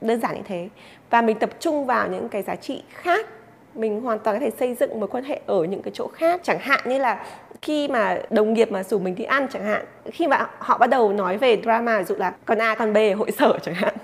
Đơn giản như thế. Và mình tập trung vào những cái giá trị khác mình hoàn toàn có thể xây dựng mối quan hệ ở những cái chỗ khác. Chẳng hạn như là khi mà đồng nghiệp mà rủ mình đi ăn chẳng hạn, khi mà họ bắt đầu nói về drama, ví dụ là con A, con B hội sở chẳng hạn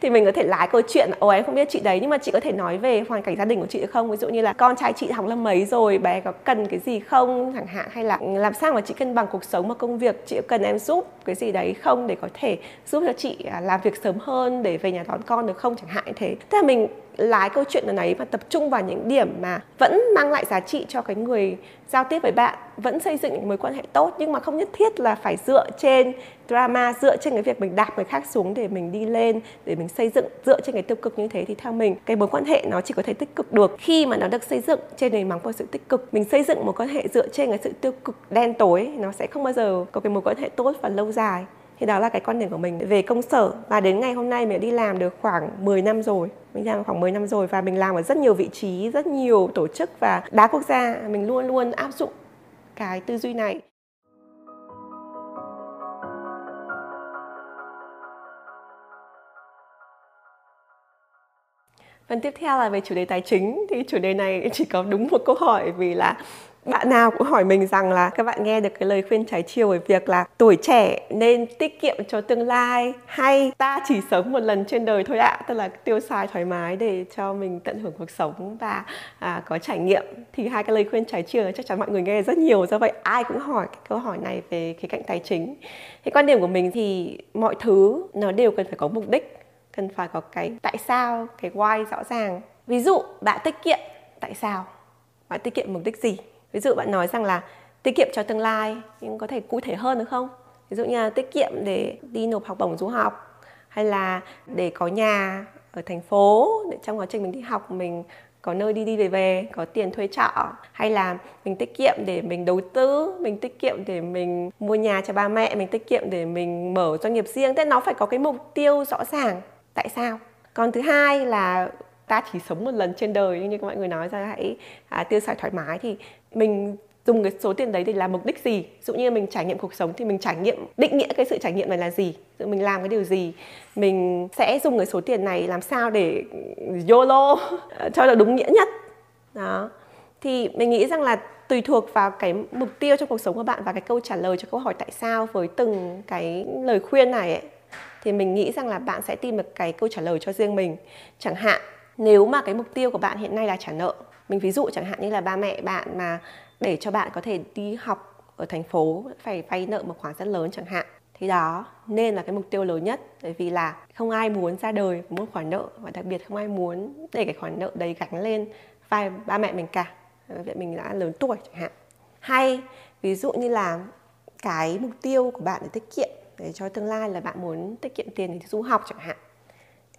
thì mình có thể lái câu chuyện, ồ, em không biết chị đấy, nhưng mà chị có thể nói về hoàn cảnh gia đình của chị được không? Ví dụ như là con trai chị học lớp mấy rồi, bé có cần cái gì không chẳng hạn? Hay là làm sao mà chị cân bằng cuộc sống và công việc? Chị cần em giúp cái gì đấy không để có thể giúp cho chị à, làm việc sớm hơn, để về nhà đón con được không chẳng hạn như thế? Thế là mình lái câu chuyện ở đấy và tập trung vào những điểm mà vẫn mang lại giá trị cho cái người giao tiếp với bạn vẫn xây dựng những mối quan hệ tốt, nhưng mà không nhất thiết là phải dựa trên drama, dựa trên cái việc mình đạp người khác xuống để mình đi lên, để mình xây dựng, dựa trên cái tiêu cực như thế thì theo mình, cái mối quan hệ nó chỉ có thể tích cực được khi mà nó được xây dựng trên nền móng của sự tích cực. Mình xây dựng một quan hệ dựa trên cái sự tiêu cực đen tối, nó sẽ không bao giờ có cái mối quan hệ tốt và lâu dài. Thì đó là cái quan điểm của mình. Về công sở, và đến ngày hôm nay mình đi làm được khoảng 10 năm rồi. Mình làm khoảng 10 năm rồi và mình làm ở rất nhiều vị trí, rất nhiều tổ chức và đa quốc gia. Mình luôn luôn áp dụng cái tư duy này. Phần tiếp theo là về chủ đề tài chính. Thì chủ đề này chỉ có đúng một câu hỏi vì là bạn nào cũng hỏi mình rằng là các bạn nghe được cái lời khuyên trái chiều về việc là tuổi trẻ nên tiết kiệm cho tương lai hay ta chỉ sống một lần trên đời thôi ạ? Tức là tiêu xài thoải mái để cho mình tận hưởng cuộc sống và à, có trải nghiệm. Thì hai cái lời khuyên trái chiều chắc chắn mọi người nghe rất nhiều do vậy ai cũng hỏi cái câu hỏi này về khía cạnh tài chính. Thì quan điểm của mình thì mọi thứ nó đều cần phải có mục đích cần phải có cái tại sao cái why rõ ràng. Ví dụ bạn tiết kiệm tại sao? Bạn tiết kiệm mục đích gì? Ví dụ bạn nói rằng là tiết kiệm cho tương lai, nhưng có thể cụ thể hơn được không? Ví dụ như là tiết kiệm để đi nộp học bổng du học, hay là để có nhà ở thành phố, để trong quá trình mình đi học mình có nơi đi đi về về, có tiền thuê trọ. Hay là mình tiết kiệm để mình đầu tư, mình tiết kiệm để mình mua nhà cho ba mẹ, mình tiết kiệm để mình mở doanh nghiệp riêng. Thế nó phải có cái mục tiêu rõ ràng. Tại sao? Còn thứ hai là ta chỉ sống một lần trên đời như các mọi người nói ra hãy à, tiêu xài thoải mái thì mình dùng cái số tiền đấy để làm mục đích gì? Ví dụ như mình trải nghiệm cuộc sống thì mình trải nghiệm định nghĩa cái sự trải nghiệm này là gì? Dụ mình làm cái điều gì? Mình sẽ dùng cái số tiền này làm sao để yolo cho là đúng nghĩa nhất? Đó. Thì mình nghĩ rằng là tùy thuộc vào cái mục tiêu trong cuộc sống của bạn và cái câu trả lời cho câu hỏi tại sao với từng cái lời khuyên này ấy, thì mình nghĩ rằng là bạn sẽ tìm được cái câu trả lời cho riêng mình. Chẳng hạn nếu mà cái mục tiêu của bạn hiện nay là trả nợ, mình ví dụ chẳng hạn như là ba mẹ bạn mà để cho bạn có thể đi học ở thành phố, phải vay nợ một khoản rất lớn chẳng hạn, thì đó nên là cái mục tiêu lớn nhất. Bởi vì là không ai muốn ra đời với một khoản nợ và đặc biệt không ai muốn để cái khoản nợ đấy gánh lên vai ba mẹ mình cả. Vậy mình đã lớn tuổi chẳng hạn. Hay, ví dụ như là cái mục tiêu của bạn để tiết kiệm, để cho tương lai là bạn muốn tiết kiệm tiền để du học chẳng hạn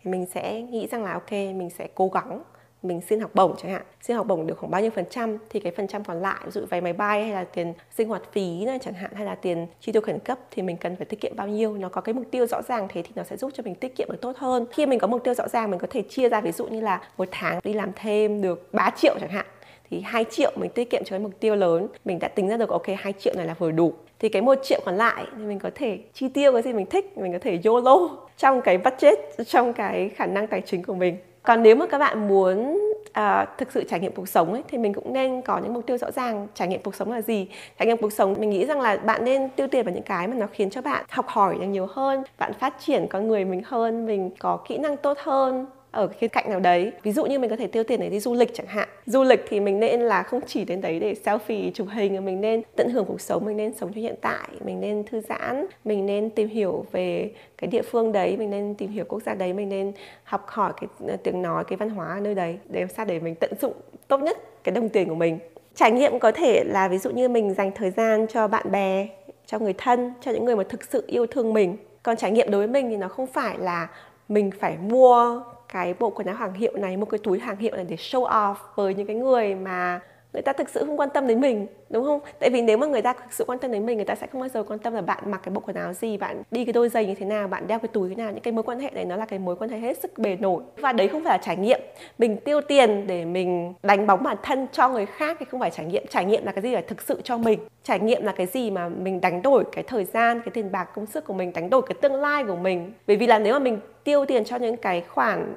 mình sẽ nghĩ rằng là, ok, mình sẽ cố gắng, mình xin học bổng chẳng hạn. Xin học bổng được khoảng bao nhiêu phần trăm thì cái phần trăm còn lại, ví dụ vé máy bay hay là tiền sinh hoạt phí này chẳng hạn, hay là tiền chi tiêu khẩn cấp thì mình cần phải tiết kiệm bao nhiêu. Nó có cái mục tiêu rõ ràng thế thì nó sẽ giúp cho mình tiết kiệm được tốt hơn. Khi mình có mục tiêu rõ ràng, mình có thể chia ra ví dụ như là một tháng đi làm thêm được 3 triệu chẳng hạn, thì 2 triệu mình tiết kiệm cho cái mục tiêu lớn. Mình đã tính ra được, ok 2 triệu này là vừa đủ thì cái một triệu còn lại thì mình có thể chi tiêu cái gì mình thích mình có thể YOLO trong cái budget trong cái khả năng tài chính của mình. Còn nếu mà các bạn muốn à, thực sự trải nghiệm cuộc sống ấy, thì mình cũng nên có những mục tiêu rõ ràng. Trải nghiệm cuộc sống là gì? Trải nghiệm cuộc sống mình nghĩ rằng là bạn nên tiêu tiền vào những cái mà nó khiến cho bạn học hỏi được nhiều hơn bạn phát triển con người mình hơn mình có kỹ năng tốt hơn ở khía cạnh nào đấy. Ví dụ như mình có thể tiêu tiền để đi du lịch chẳng hạn. Du lịch thì mình nên là không chỉ đến đấy để selfie, chụp hình mình nên tận hưởng cuộc sống, mình nên sống cho hiện tại, mình nên thư giãn, mình nên tìm hiểu về cái địa phương đấy, mình nên tìm hiểu quốc gia đấy, mình nên học hỏi cái ờ, tiếng nói, cái văn hóa ở nơi đấy. Để làm sao để mình tận dụng tốt nhất cái đồng tiền của mình. Trải nghiệm có thể là ví dụ như mình dành thời gian cho bạn bè, cho người thân, cho những người mà thực sự yêu thương mình. Còn trải nghiệm đối với mình thì nó không phải là mình phải mua cái bộ quần áo hàng hiệu này, một cái túi hàng hiệu này để show off với những cái người mà người ta thực sự không quan tâm đến mình, đúng không? Tại vì nếu mà người ta thực sự quan tâm đến mình, người ta sẽ không bao giờ quan tâm là bạn mặc cái bộ quần áo gì, bạn đi cái đôi giày như thế nào, bạn đeo cái túi thế nào. Những cái mối quan hệ này nó là cái mối quan hệ hết sức bề nổi. Và đấy không phải là trải nghiệm. Mình tiêu tiền để mình đánh bóng bản thân cho người khác thì không phải trải nghiệm. Trải nghiệm là cái gì phải thực sự cho mình? Trải nghiệm là cái gì mà mình đánh đổi cái thời gian, cái tiền bạc, công sức của mình, đánh đổi cái tương lai của mình? Bởi vì là nếu mà mình tiêu tiền cho những cái khoản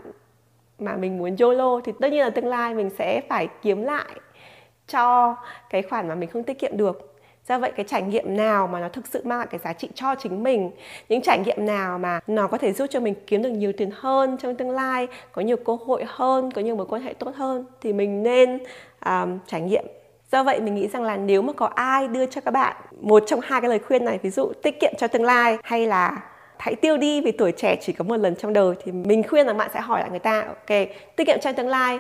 mà mình muốn YOLO thì tất nhiên là tương lai mình sẽ phải kiếm lại cho cái khoản mà mình không tiết kiệm được. Do vậy cái trải nghiệm nào mà nó thực sự mang lại cái giá trị cho chính mình? Những trải nghiệm nào mà nó có thể giúp cho mình kiếm được nhiều tiền hơn trong tương lai có nhiều cơ hội hơn có nhiều mối quan hệ tốt hơn thì mình nên um, trải nghiệm. Do vậy mình nghĩ rằng là nếu mà có ai đưa cho các bạn một trong hai cái lời khuyên này ví dụ tiết kiệm cho tương lai hay là hãy tiêu đi vì tuổi trẻ chỉ có một lần trong đời thì mình khuyên rằng bạn sẽ hỏi lại người ta ok tiết kiệm cho tương lai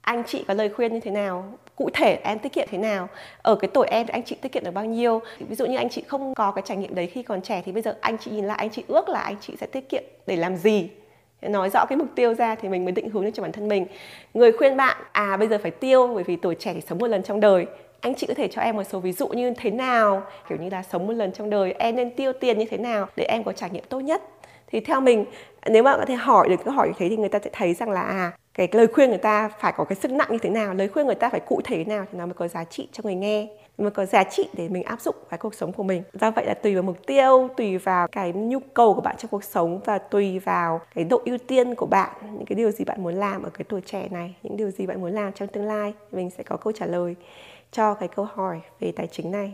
anh chị có lời khuyên như thế nào? Cụ thể em tiết kiệm thế nào, ở cái tuổi em thì anh chị tiết kiệm được bao nhiêu. Ví dụ như anh chị không có cái trải nghiệm đấy khi còn trẻ thì bây giờ anh chị nhìn lại, anh chị ước là anh chị sẽ tiết kiệm để làm gì? Nói rõ cái mục tiêu ra thì mình mới định hướng được cho bản thân mình. Người khuyên bạn à bây giờ phải tiêu bởi vì tuổi trẻ thì sống một lần trong đời. Anh chị có thể cho em một số ví dụ như thế nào? Kiểu như là sống một lần trong đời, em nên tiêu tiền như thế nào để em có trải nghiệm tốt nhất? Thì theo mình, nếu mà có thể hỏi được câu hỏi như thế thì người ta sẽ thấy rằng là à cái lời khuyên người ta phải có cái sức nặng như thế nào, lời khuyên người ta phải cụ thể thế nào thì nó mới có giá trị cho người nghe mới có giá trị để mình áp dụng vào cuộc sống của mình. Do vậy là tùy vào mục tiêu, tùy vào cái nhu cầu của bạn trong cuộc sống và tùy vào cái độ ưu tiên của bạn, những cái điều gì bạn muốn làm ở cái tuổi trẻ này, những điều gì bạn muốn làm trong tương lai, mình sẽ có câu trả lời cho cái câu hỏi về tài chính này.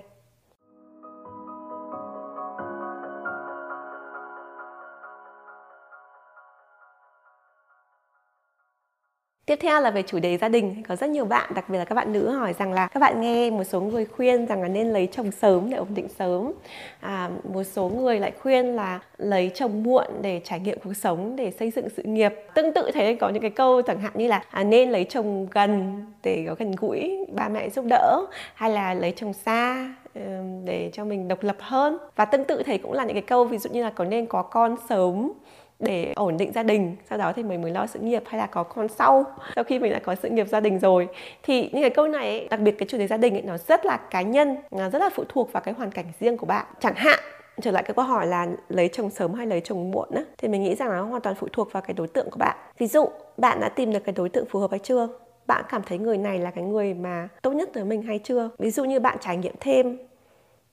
Tiếp theo là về chủ đề gia đình. Có rất nhiều bạn đặc biệt là các bạn nữ hỏi rằng là các bạn nghe một số người khuyên rằng là nên lấy chồng sớm để ổn định sớm. À, một số người lại khuyên là lấy chồng muộn để trải nghiệm cuộc sống để xây dựng sự nghiệp. Tương tự thế có những cái câu chẳng hạn như là à, nên lấy chồng gần để có gần gũi ba mẹ giúp đỡ hay là lấy chồng xa ờ, để cho mình độc lập hơn. Và tương tự thầy cũng là những cái câu ví dụ như là có nên có con sớm để ổn định gia đình sau đó thì mình mới lo sự nghiệp hay là có con sau. Sau khi mình đã có sự nghiệp gia đình rồi thì những cái câu này ấy, đặc biệt cái chủ đề gia đình ấy, nó rất là cá nhân nó rất là phụ thuộc vào cái hoàn cảnh riêng của bạn. Chẳng hạn trở lại cái câu hỏi là lấy chồng sớm hay lấy chồng muộn á thì mình nghĩ rằng nó hoàn toàn phụ thuộc vào cái đối tượng của bạn. Ví dụ bạn đã tìm được cái đối tượng phù hợp hay chưa? Bạn cảm thấy người này là cái người mà tốt nhất với mình hay chưa? Ví dụ như bạn trải nghiệm thêm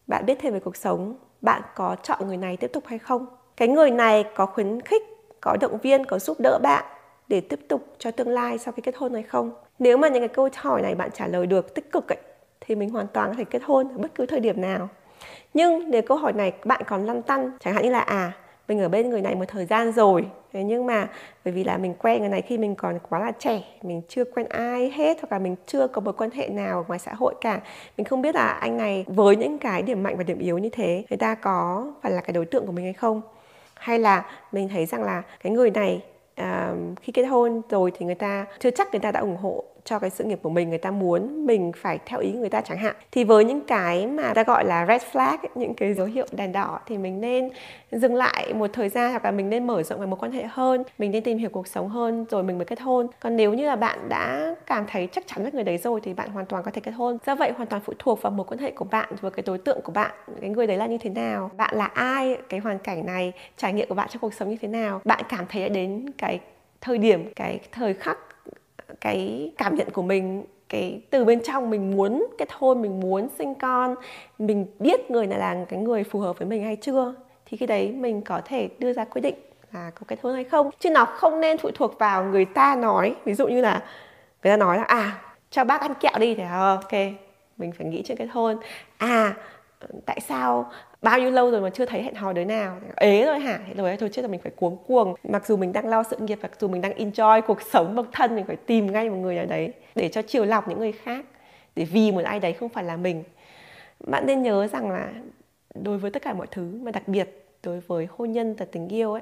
bạn biết thêm về cuộc sống bạn có chọn người này tiếp tục hay không? Cái người này có khuyến khích có động viên có giúp đỡ bạn để tiếp tục cho tương lai sau khi kết hôn hay không? Nếu mà những cái câu hỏi này bạn trả lời được tích cực ấy, thì mình hoàn toàn có thể kết hôn ở bất cứ thời điểm nào. Nhưng nếu câu hỏi này bạn còn lăn tăn chẳng hạn như là à mình ở bên người này một thời gian rồi thế nhưng mà bởi vì là mình quen người này khi mình còn quá là trẻ mình chưa quen ai hết hoặc là mình chưa có mối quan hệ nào ngoài xã hội cả mình không biết là anh này với những cái điểm mạnh và điểm yếu như thế người ta có phải là cái đối tượng của mình hay không? Hay là mình thấy rằng là cái người này à, khi kết hôn rồi thì người ta chưa chắc người ta đã ủng hộ cho cái sự nghiệp của mình, người ta muốn mình phải theo ý người ta chẳng hạn. Thì với những cái mà ta gọi là red flag, những cái dấu hiệu đèn đỏ thì mình nên dừng lại một thời gian hoặc là mình nên mở rộng về mối quan hệ hơn, mình nên tìm hiểu cuộc sống hơn rồi mình mới kết hôn. Còn nếu như là bạn đã cảm thấy chắc chắn với người đấy rồi thì bạn hoàn toàn có thể kết hôn. Do vậy hoàn toàn phụ thuộc vào mối quan hệ của bạn và cái đối tượng của bạn, cái người đấy là như thế nào, bạn là ai, cái hoàn cảnh này, trải nghiệm của bạn trong cuộc sống như thế nào. Bạn cảm thấy đã đến cái thời điểm, cái thời khắc cái cảm nhận của mình, cái từ bên trong mình muốn kết hôn mình muốn sinh con, mình biết người này là cái người phù hợp với mình hay chưa, thì khi đấy mình có thể đưa ra quyết định là có kết hôn hay không. Chứ nó không nên phụ thuộc vào người ta nói. Ví dụ như là người ta nói là à cho bác ăn kẹo đi. Thì ờ, ok, mình phải nghĩ chuyện kết hôn. À tại sao bao nhiêu lâu rồi mà chưa thấy hẹn hò đứa nào? Ế rồi hả? Thế rồi thôi chết là mình phải cuống cuồng. Mặc dù mình đang lo sự nghiệp mặc dù mình đang enjoy cuộc sống độc thân, mình phải tìm ngay một người nào đấy để cho chiều lọc những người khác, để vì một ai đấy không phải là mình. Bạn nên nhớ rằng là đối với tất cả mọi thứ, mà đặc biệt đối với hôn nhân và tình yêu ấy,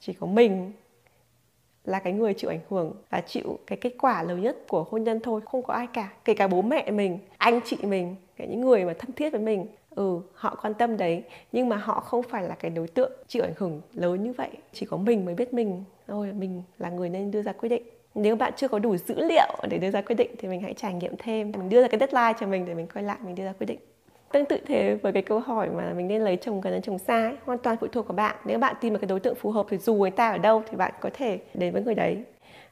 chỉ có mình là cái người chịu ảnh hưởng và chịu cái kết quả lớn nhất của hôn nhân thôi, không có ai cả. Kể cả bố mẹ mình, anh chị mình cái những người mà thân thiết với mình ừ họ quan tâm đấy. Nhưng mà họ không phải là cái đối tượng chịu ảnh hưởng lớn như vậy. Chỉ có mình mới biết mình thôi mình là người nên đưa ra quyết định. Nếu bạn chưa có đủ dữ liệu để đưa ra quyết định thì mình hãy trải nghiệm thêm. Mình đưa ra cái deadline cho mình để mình quay lại mình đưa ra quyết định. Tương tự thế với cái câu hỏi mà mình nên lấy chồng gần hay chồng xa ấy, hoàn toàn phụ thuộc vào bạn. Nếu bạn tìm được cái đối tượng phù hợp thì dù người ta ở đâu thì bạn có thể đến với người đấy.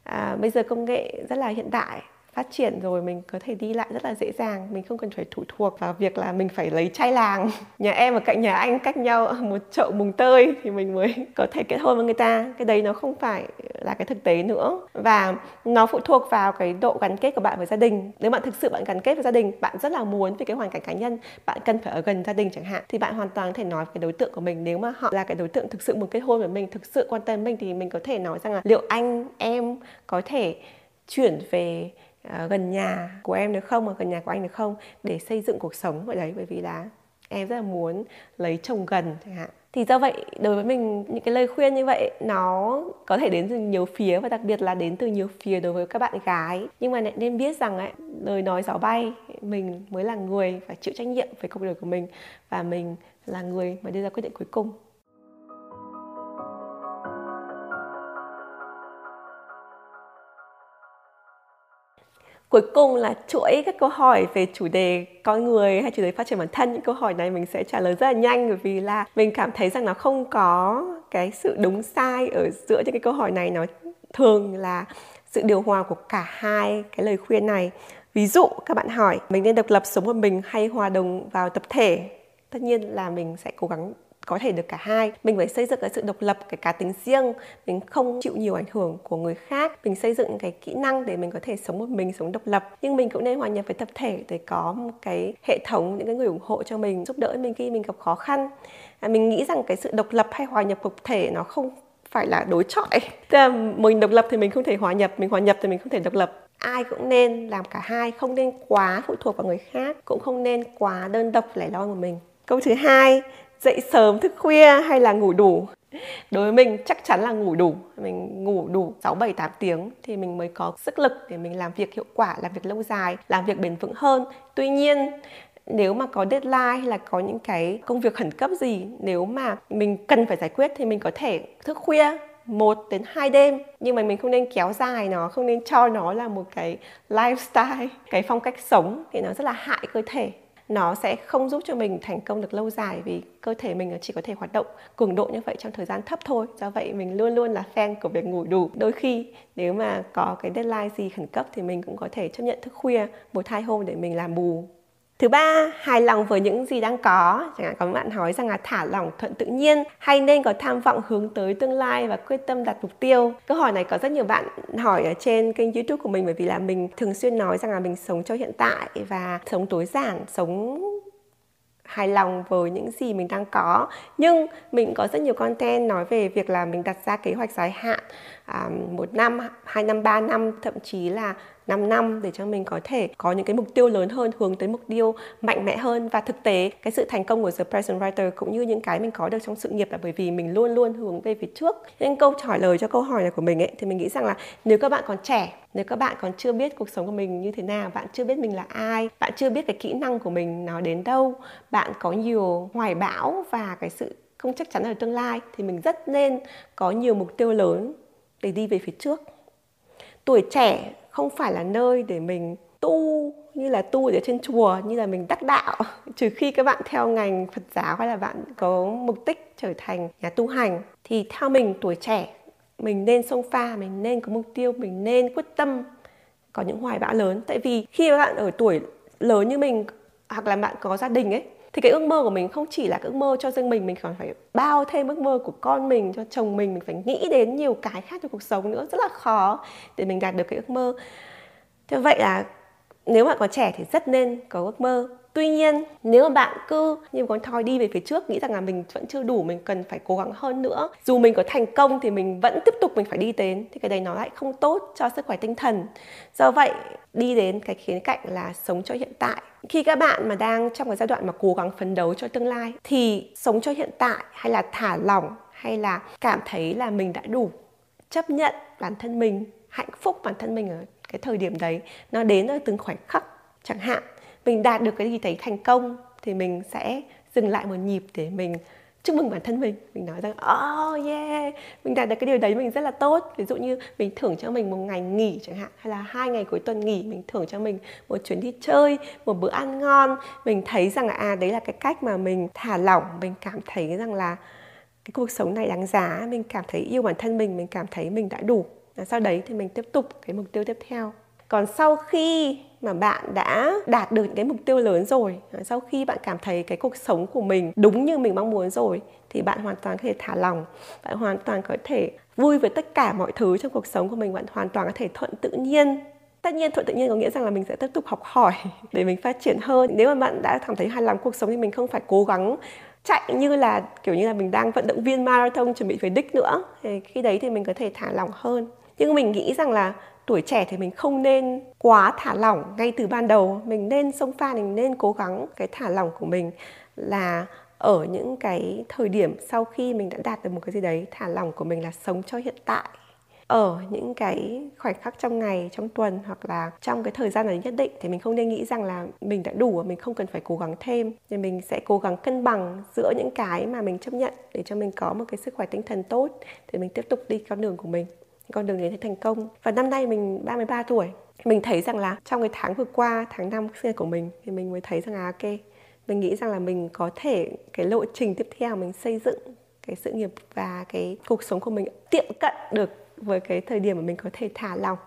À, bây giờ công nghệ rất là hiện đại phát triển rồi mình có thể đi lại rất là dễ dàng. Mình không cần phải phụ thuộc vào việc là mình phải lấy trai làng. Nhà em ở cạnh nhà anh cách nhau một chậu mùng tơi thì mình mới có thể kết hôn với người ta. Cái đấy nó không phải là cái thực tế nữa. Và nó phụ thuộc vào cái độ gắn kết của bạn với gia đình. Nếu bạn thực sự bạn gắn kết với gia đình, bạn rất là muốn vì cái hoàn cảnh cá nhân, bạn cần phải ở gần gia đình chẳng hạn, thì bạn hoàn toàn có thể nói với cái đối tượng của mình. Nếu mà họ là cái đối tượng thực sự muốn kết hôn với mình, thực sự quan tâm mình thì mình có thể nói rằng là liệu anh, em có thể chuyển về Ờ, gần nhà của em được không hoặc gần nhà của anh được không để xây dựng cuộc sống ở đấy bởi vì là em rất là muốn lấy chồng gần chẳng hạn. Thì do vậy đối với mình những cái lời khuyên như vậy nó có thể đến từ nhiều phía và đặc biệt là đến từ nhiều phía đối với các bạn gái. Nhưng mà lại nên biết rằng ấy, lời nói gió bay mình mới là người phải chịu trách nhiệm về cuộc đời của mình và mình là người mà đưa ra quyết định cuối cùng. Cuối cùng là chuỗi các câu hỏi về chủ đề con người hay chủ đề phát triển bản thân. Những câu hỏi này mình sẽ trả lời rất là nhanh bởi vì là mình cảm thấy rằng nó không có cái sự đúng sai ở giữa những cái câu hỏi này. Nó thường là sự điều hòa của cả hai cái lời khuyên này. Ví dụ, các bạn hỏi, mình nên độc lập sống một mình hay hòa đồng vào tập thể? Tất nhiên là mình sẽ cố gắng có thể được cả hai. Mình phải xây dựng cái sự độc lập cái cá tính riêng. Mình không chịu nhiều ảnh hưởng của người khác. Mình xây dựng cái kỹ năng để mình có thể sống một mình sống độc lập. Nhưng mình cũng nên hòa nhập với tập thể để có một cái hệ thống những cái người ủng hộ cho mình giúp đỡ mình khi mình gặp khó khăn. À, mình nghĩ rằng cái sự độc lập hay hòa nhập tập thể nó không phải là đối chọi. Tức là mình độc lập thì mình không thể hòa nhập mình hòa nhập thì mình không thể độc lập. Ai cũng nên làm cả hai không nên quá phụ thuộc vào người khác cũng không nên quá đơn độc lẻ loi một mình. Câu thứ hai dậy sớm thức khuya hay là ngủ đủ? Đối với mình, chắc chắn là ngủ đủ. Mình ngủ đủ 6 7 8 tiếng thì mình mới có sức lực để mình làm việc hiệu quả, làm việc lâu dài, làm việc bền vững hơn. Tuy nhiên, nếu mà có deadline hay là có những cái công việc khẩn cấp gì, nếu mà mình cần phải giải quyết thì mình có thể thức khuya một đến hai đêm. Nhưng mà mình không nên kéo dài nó, không nên cho nó là một cái lifestyle, cái phong cách sống thì nó rất là hại cơ thể nó sẽ không giúp cho mình thành công được lâu dài vì cơ thể mình chỉ có thể hoạt động cường độ như vậy trong thời gian thấp thôi. Do vậy mình luôn luôn là fan của việc ngủ đủ. Đôi khi nếu mà có cái deadline gì khẩn cấp thì mình cũng có thể chấp nhận thức khuya một hai hôm để mình làm bù. Thứ ba, hài lòng với những gì đang có. Chẳng hạn có bạn hỏi rằng là thả lỏng thuận tự nhiên hay nên có tham vọng hướng tới tương lai và quyết tâm đặt mục tiêu. Câu hỏi này có rất nhiều bạn hỏi ở trên kênh YouTube của mình bởi vì là mình thường xuyên nói rằng là mình sống cho hiện tại và sống tối giản, sống hài lòng với những gì mình đang có nhưng mình có rất nhiều content nói về việc là mình đặt ra kế hoạch dài hạn à, một năm hai năm ba năm thậm chí là 5 năm để cho mình có thể có những cái mục tiêu lớn hơn hướng tới mục tiêu mạnh mẽ hơn. Và thực tế cái sự thành công của The Present Writer cũng như những cái mình có được trong sự nghiệp là bởi vì mình luôn luôn hướng về phía trước. Nên câu trả lời cho câu hỏi này của mình ấy thì mình nghĩ rằng là nếu các bạn còn trẻ nếu các bạn còn chưa biết cuộc sống của mình như thế nào bạn chưa biết mình là ai bạn chưa biết cái kỹ năng của mình nó đến đâu bạn có nhiều hoài bão và cái sự không chắc chắn ở tương lai thì mình rất nên có nhiều mục tiêu lớn để đi về phía trước. Tuổi trẻ không phải là nơi để mình tu, như là tu ở trên chùa, như là mình đắc đạo. Trừ khi các bạn theo ngành Phật giáo hay là bạn có mục đích trở thành nhà tu hành, thì theo mình, tuổi trẻ, mình nên sông pha, mình nên có mục tiêu, mình nên quyết tâm có những hoài bão lớn. Tại vì khi các bạn ở tuổi lớn như mình, hoặc là bạn có gia đình ấy thì cái ước mơ của mình không chỉ là ước mơ cho riêng mình mình còn phải bao thêm ước mơ của con mình, cho chồng mình. Mình phải nghĩ đến nhiều cái khác trong cuộc sống nữa, rất là khó để mình đạt được cái ước mơ. Thế vậy là nếu bạn còn trẻ thì rất nên có ước mơ tuy nhiên, nếu mà bạn cứ như con thoi đi về phía trước, nghĩ rằng là mình vẫn chưa đủ, mình cần phải cố gắng hơn nữa, dù mình có thành công thì mình vẫn tiếp tục mình phải đi đến, thì cái đấy nó lại không tốt cho sức khỏe tinh thần. Do vậy, đi đến cái khía cạnh là sống cho hiện tại. Khi các bạn mà đang trong cái giai đoạn mà cố gắng phấn đấu cho tương lai, thì sống cho hiện tại hay là thả lỏng hay là cảm thấy là mình đã đủ, chấp nhận bản thân mình, hạnh phúc bản thân mình ở cái thời điểm đấy, nó đến ở từng khoảnh khắc chẳng hạn mình đạt được cái gì thấy thành công thì mình sẽ dừng lại một nhịp để mình chúc mừng bản thân mình. Mình nói rằng oh yeah, mình đạt được cái điều đấy, mình rất là tốt. Ví dụ như mình thưởng cho mình một ngày nghỉ chẳng hạn, hay là hai ngày cuối tuần nghỉ, mình thưởng cho mình một chuyến đi chơi, một bữa ăn ngon. Mình thấy rằng là à đấy là cái cách mà mình thả lỏng, mình cảm thấy rằng là cái cuộc sống này đáng giá. Mình cảm thấy yêu bản thân mình mình cảm thấy mình đã đủ. Và sau đấy thì mình tiếp tục cái mục tiêu tiếp theo. Còn sau khi mà bạn đã đạt được những cái mục tiêu lớn rồi. Sau khi bạn cảm thấy cái cuộc sống của mình đúng như mình mong muốn rồi, thì bạn hoàn toàn có thể thả lòng. Bạn hoàn toàn có thể vui với tất cả mọi thứ trong cuộc sống của mình. Bạn hoàn toàn có thể thuận tự nhiên. Tất nhiên thuận tự nhiên có nghĩa rằng là mình sẽ tiếp tục học hỏi để mình phát triển hơn. Nếu mà bạn đã cảm thấy hài lòng cuộc sống thì mình không phải cố gắng chạy như là, kiểu như là mình đang vận động viên marathon chuẩn bị về đích nữa. Thì khi đấy thì mình có thể thả lỏng hơn. Nhưng mình nghĩ rằng là tuổi trẻ thì mình không nên quá thả lỏng ngay từ ban đầu. Mình nên sông pha, mình nên cố gắng. Cái thả lỏng của mình là ở những cái thời điểm sau khi mình đã đạt được một cái gì đấy, thả lỏng của mình là sống cho hiện tại. Ở những cái khoảnh khắc trong ngày, trong tuần hoặc là trong cái thời gian này nhất định thì mình không nên nghĩ rằng là mình đã đủ và mình không cần phải cố gắng thêm. Thì mình sẽ cố gắng cân bằng giữa những cái mà mình chấp nhận để cho mình có một cái sức khỏe tinh thần tốt, thì mình tiếp tục đi con đường của mình con đường đến thành công. Và năm nay mình 33 tuổi. Mình thấy rằng là trong cái tháng vừa qua, tháng năm sinh của mình, thì mình mới thấy rằng là, ok, mình nghĩ rằng là mình có thể, cái lộ trình tiếp theo mình xây dựng cái sự nghiệp và cái cuộc sống của mình tiệm cận được với cái thời điểm mà mình có thể thả lòng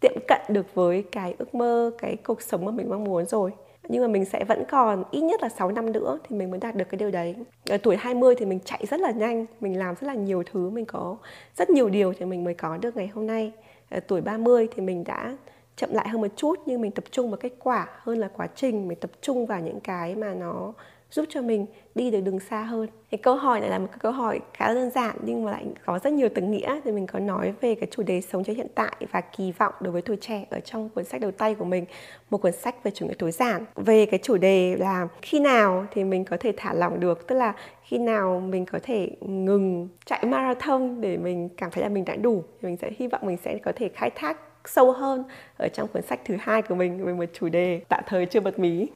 tiệm cận được với cái ước mơ, cái cuộc sống mà mình mong muốn rồi nhưng mà mình sẽ vẫn còn ít nhất là 6 năm nữa thì mình mới đạt được cái điều đấy. Ở tuổi 20 thì mình chạy rất là nhanh, mình làm rất là nhiều thứ, mình có rất nhiều điều thì mình mới có được ngày hôm nay. Ở tuổi 30 thì mình đã chậm lại hơn một chút nhưng mình tập trung vào kết quả hơn là quá trình, mình tập trung vào những cái mà nó giúp cho mình đi được đường xa hơn. Cái câu hỏi này là một cái câu hỏi khá đơn giản, nhưng mà lại có rất nhiều tầng nghĩa thì mình có nói về cái chủ đề sống cho hiện tại và kỳ vọng đối với tuổi trẻ ở trong cuốn sách đầu tay của mình, một cuốn sách về chủ nghĩa tối giản. Về cái chủ đề là khi nào thì mình có thể thả lỏng được, tức là khi nào mình có thể ngừng chạy marathon để mình cảm thấy là mình đã đủ, thì mình sẽ hy vọng mình sẽ có thể khai thác sâu hơn ở trong cuốn sách thứ hai của mình về một chủ đề tạm thời chưa bật mí.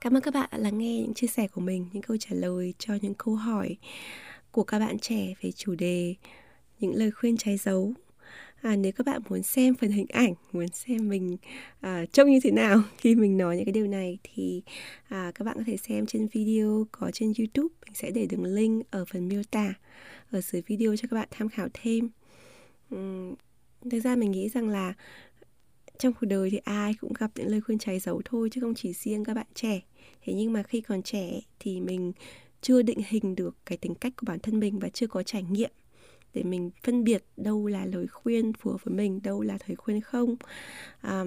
Cảm ơn các bạn đã lắng nghe những chia sẻ của mình, những câu trả lời cho những câu hỏi của các bạn trẻ về chủ đề những lời khuyên trái dấu. À, nếu các bạn muốn xem phần hình ảnh, muốn xem mình à, trông như thế nào khi mình nói những cái điều này thì à, các bạn có thể xem trên video có trên YouTube. Mình sẽ để đường link ở phần miêu tả ở dưới video cho các bạn tham khảo thêm. Uhm, thực ra mình nghĩ rằng là trong cuộc đời thì ai cũng gặp những lời khuyên trái dấu thôi chứ không chỉ riêng các bạn trẻ. Thế nhưng mà khi còn trẻ thì mình chưa định hình được cái tính cách của bản thân mình và chưa có trải nghiệm để mình phân biệt đâu là lời khuyên phù hợp với mình đâu là lời khuyên không. À,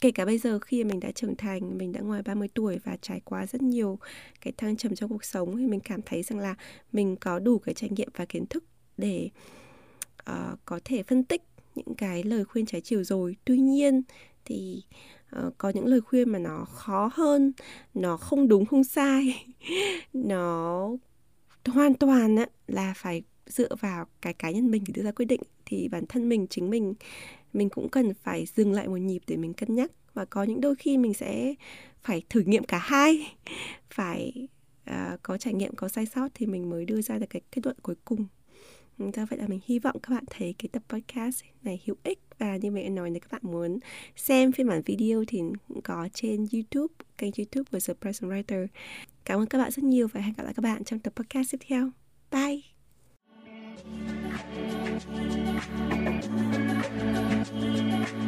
kể cả bây giờ khi mình đã trưởng thành mình đã ngoài 30 tuổi và trải qua rất nhiều cái thăng trầm trong cuộc sống thì mình cảm thấy rằng là mình có đủ cái trải nghiệm và kiến thức để uh, có thể phân tích những cái lời khuyên trái chiều rồi. Tuy nhiên thì uh, có những lời khuyên mà nó khó hơn nó không đúng không sai. Nó hoàn toàn á, là phải dựa vào cái cá nhân mình để đưa ra quyết định. Thì bản thân mình chính mình mình cũng cần phải dừng lại một nhịp để mình cân nhắc. Và có những đôi khi mình sẽ phải thử nghiệm cả hai. Phải uh, có trải nghiệm có sai sót thì mình mới đưa ra được cái kết luận cuối cùng do vậy là mình hy vọng các bạn thấy cái tập podcast này hữu ích. Và như mình nói nếu các bạn muốn xem phiên bản video thì cũng có trên YouTube, kênh YouTube của The Present Writer. Cảm ơn các bạn rất nhiều và hẹn gặp lại các bạn trong tập podcast tiếp theo. Bye! Thank you.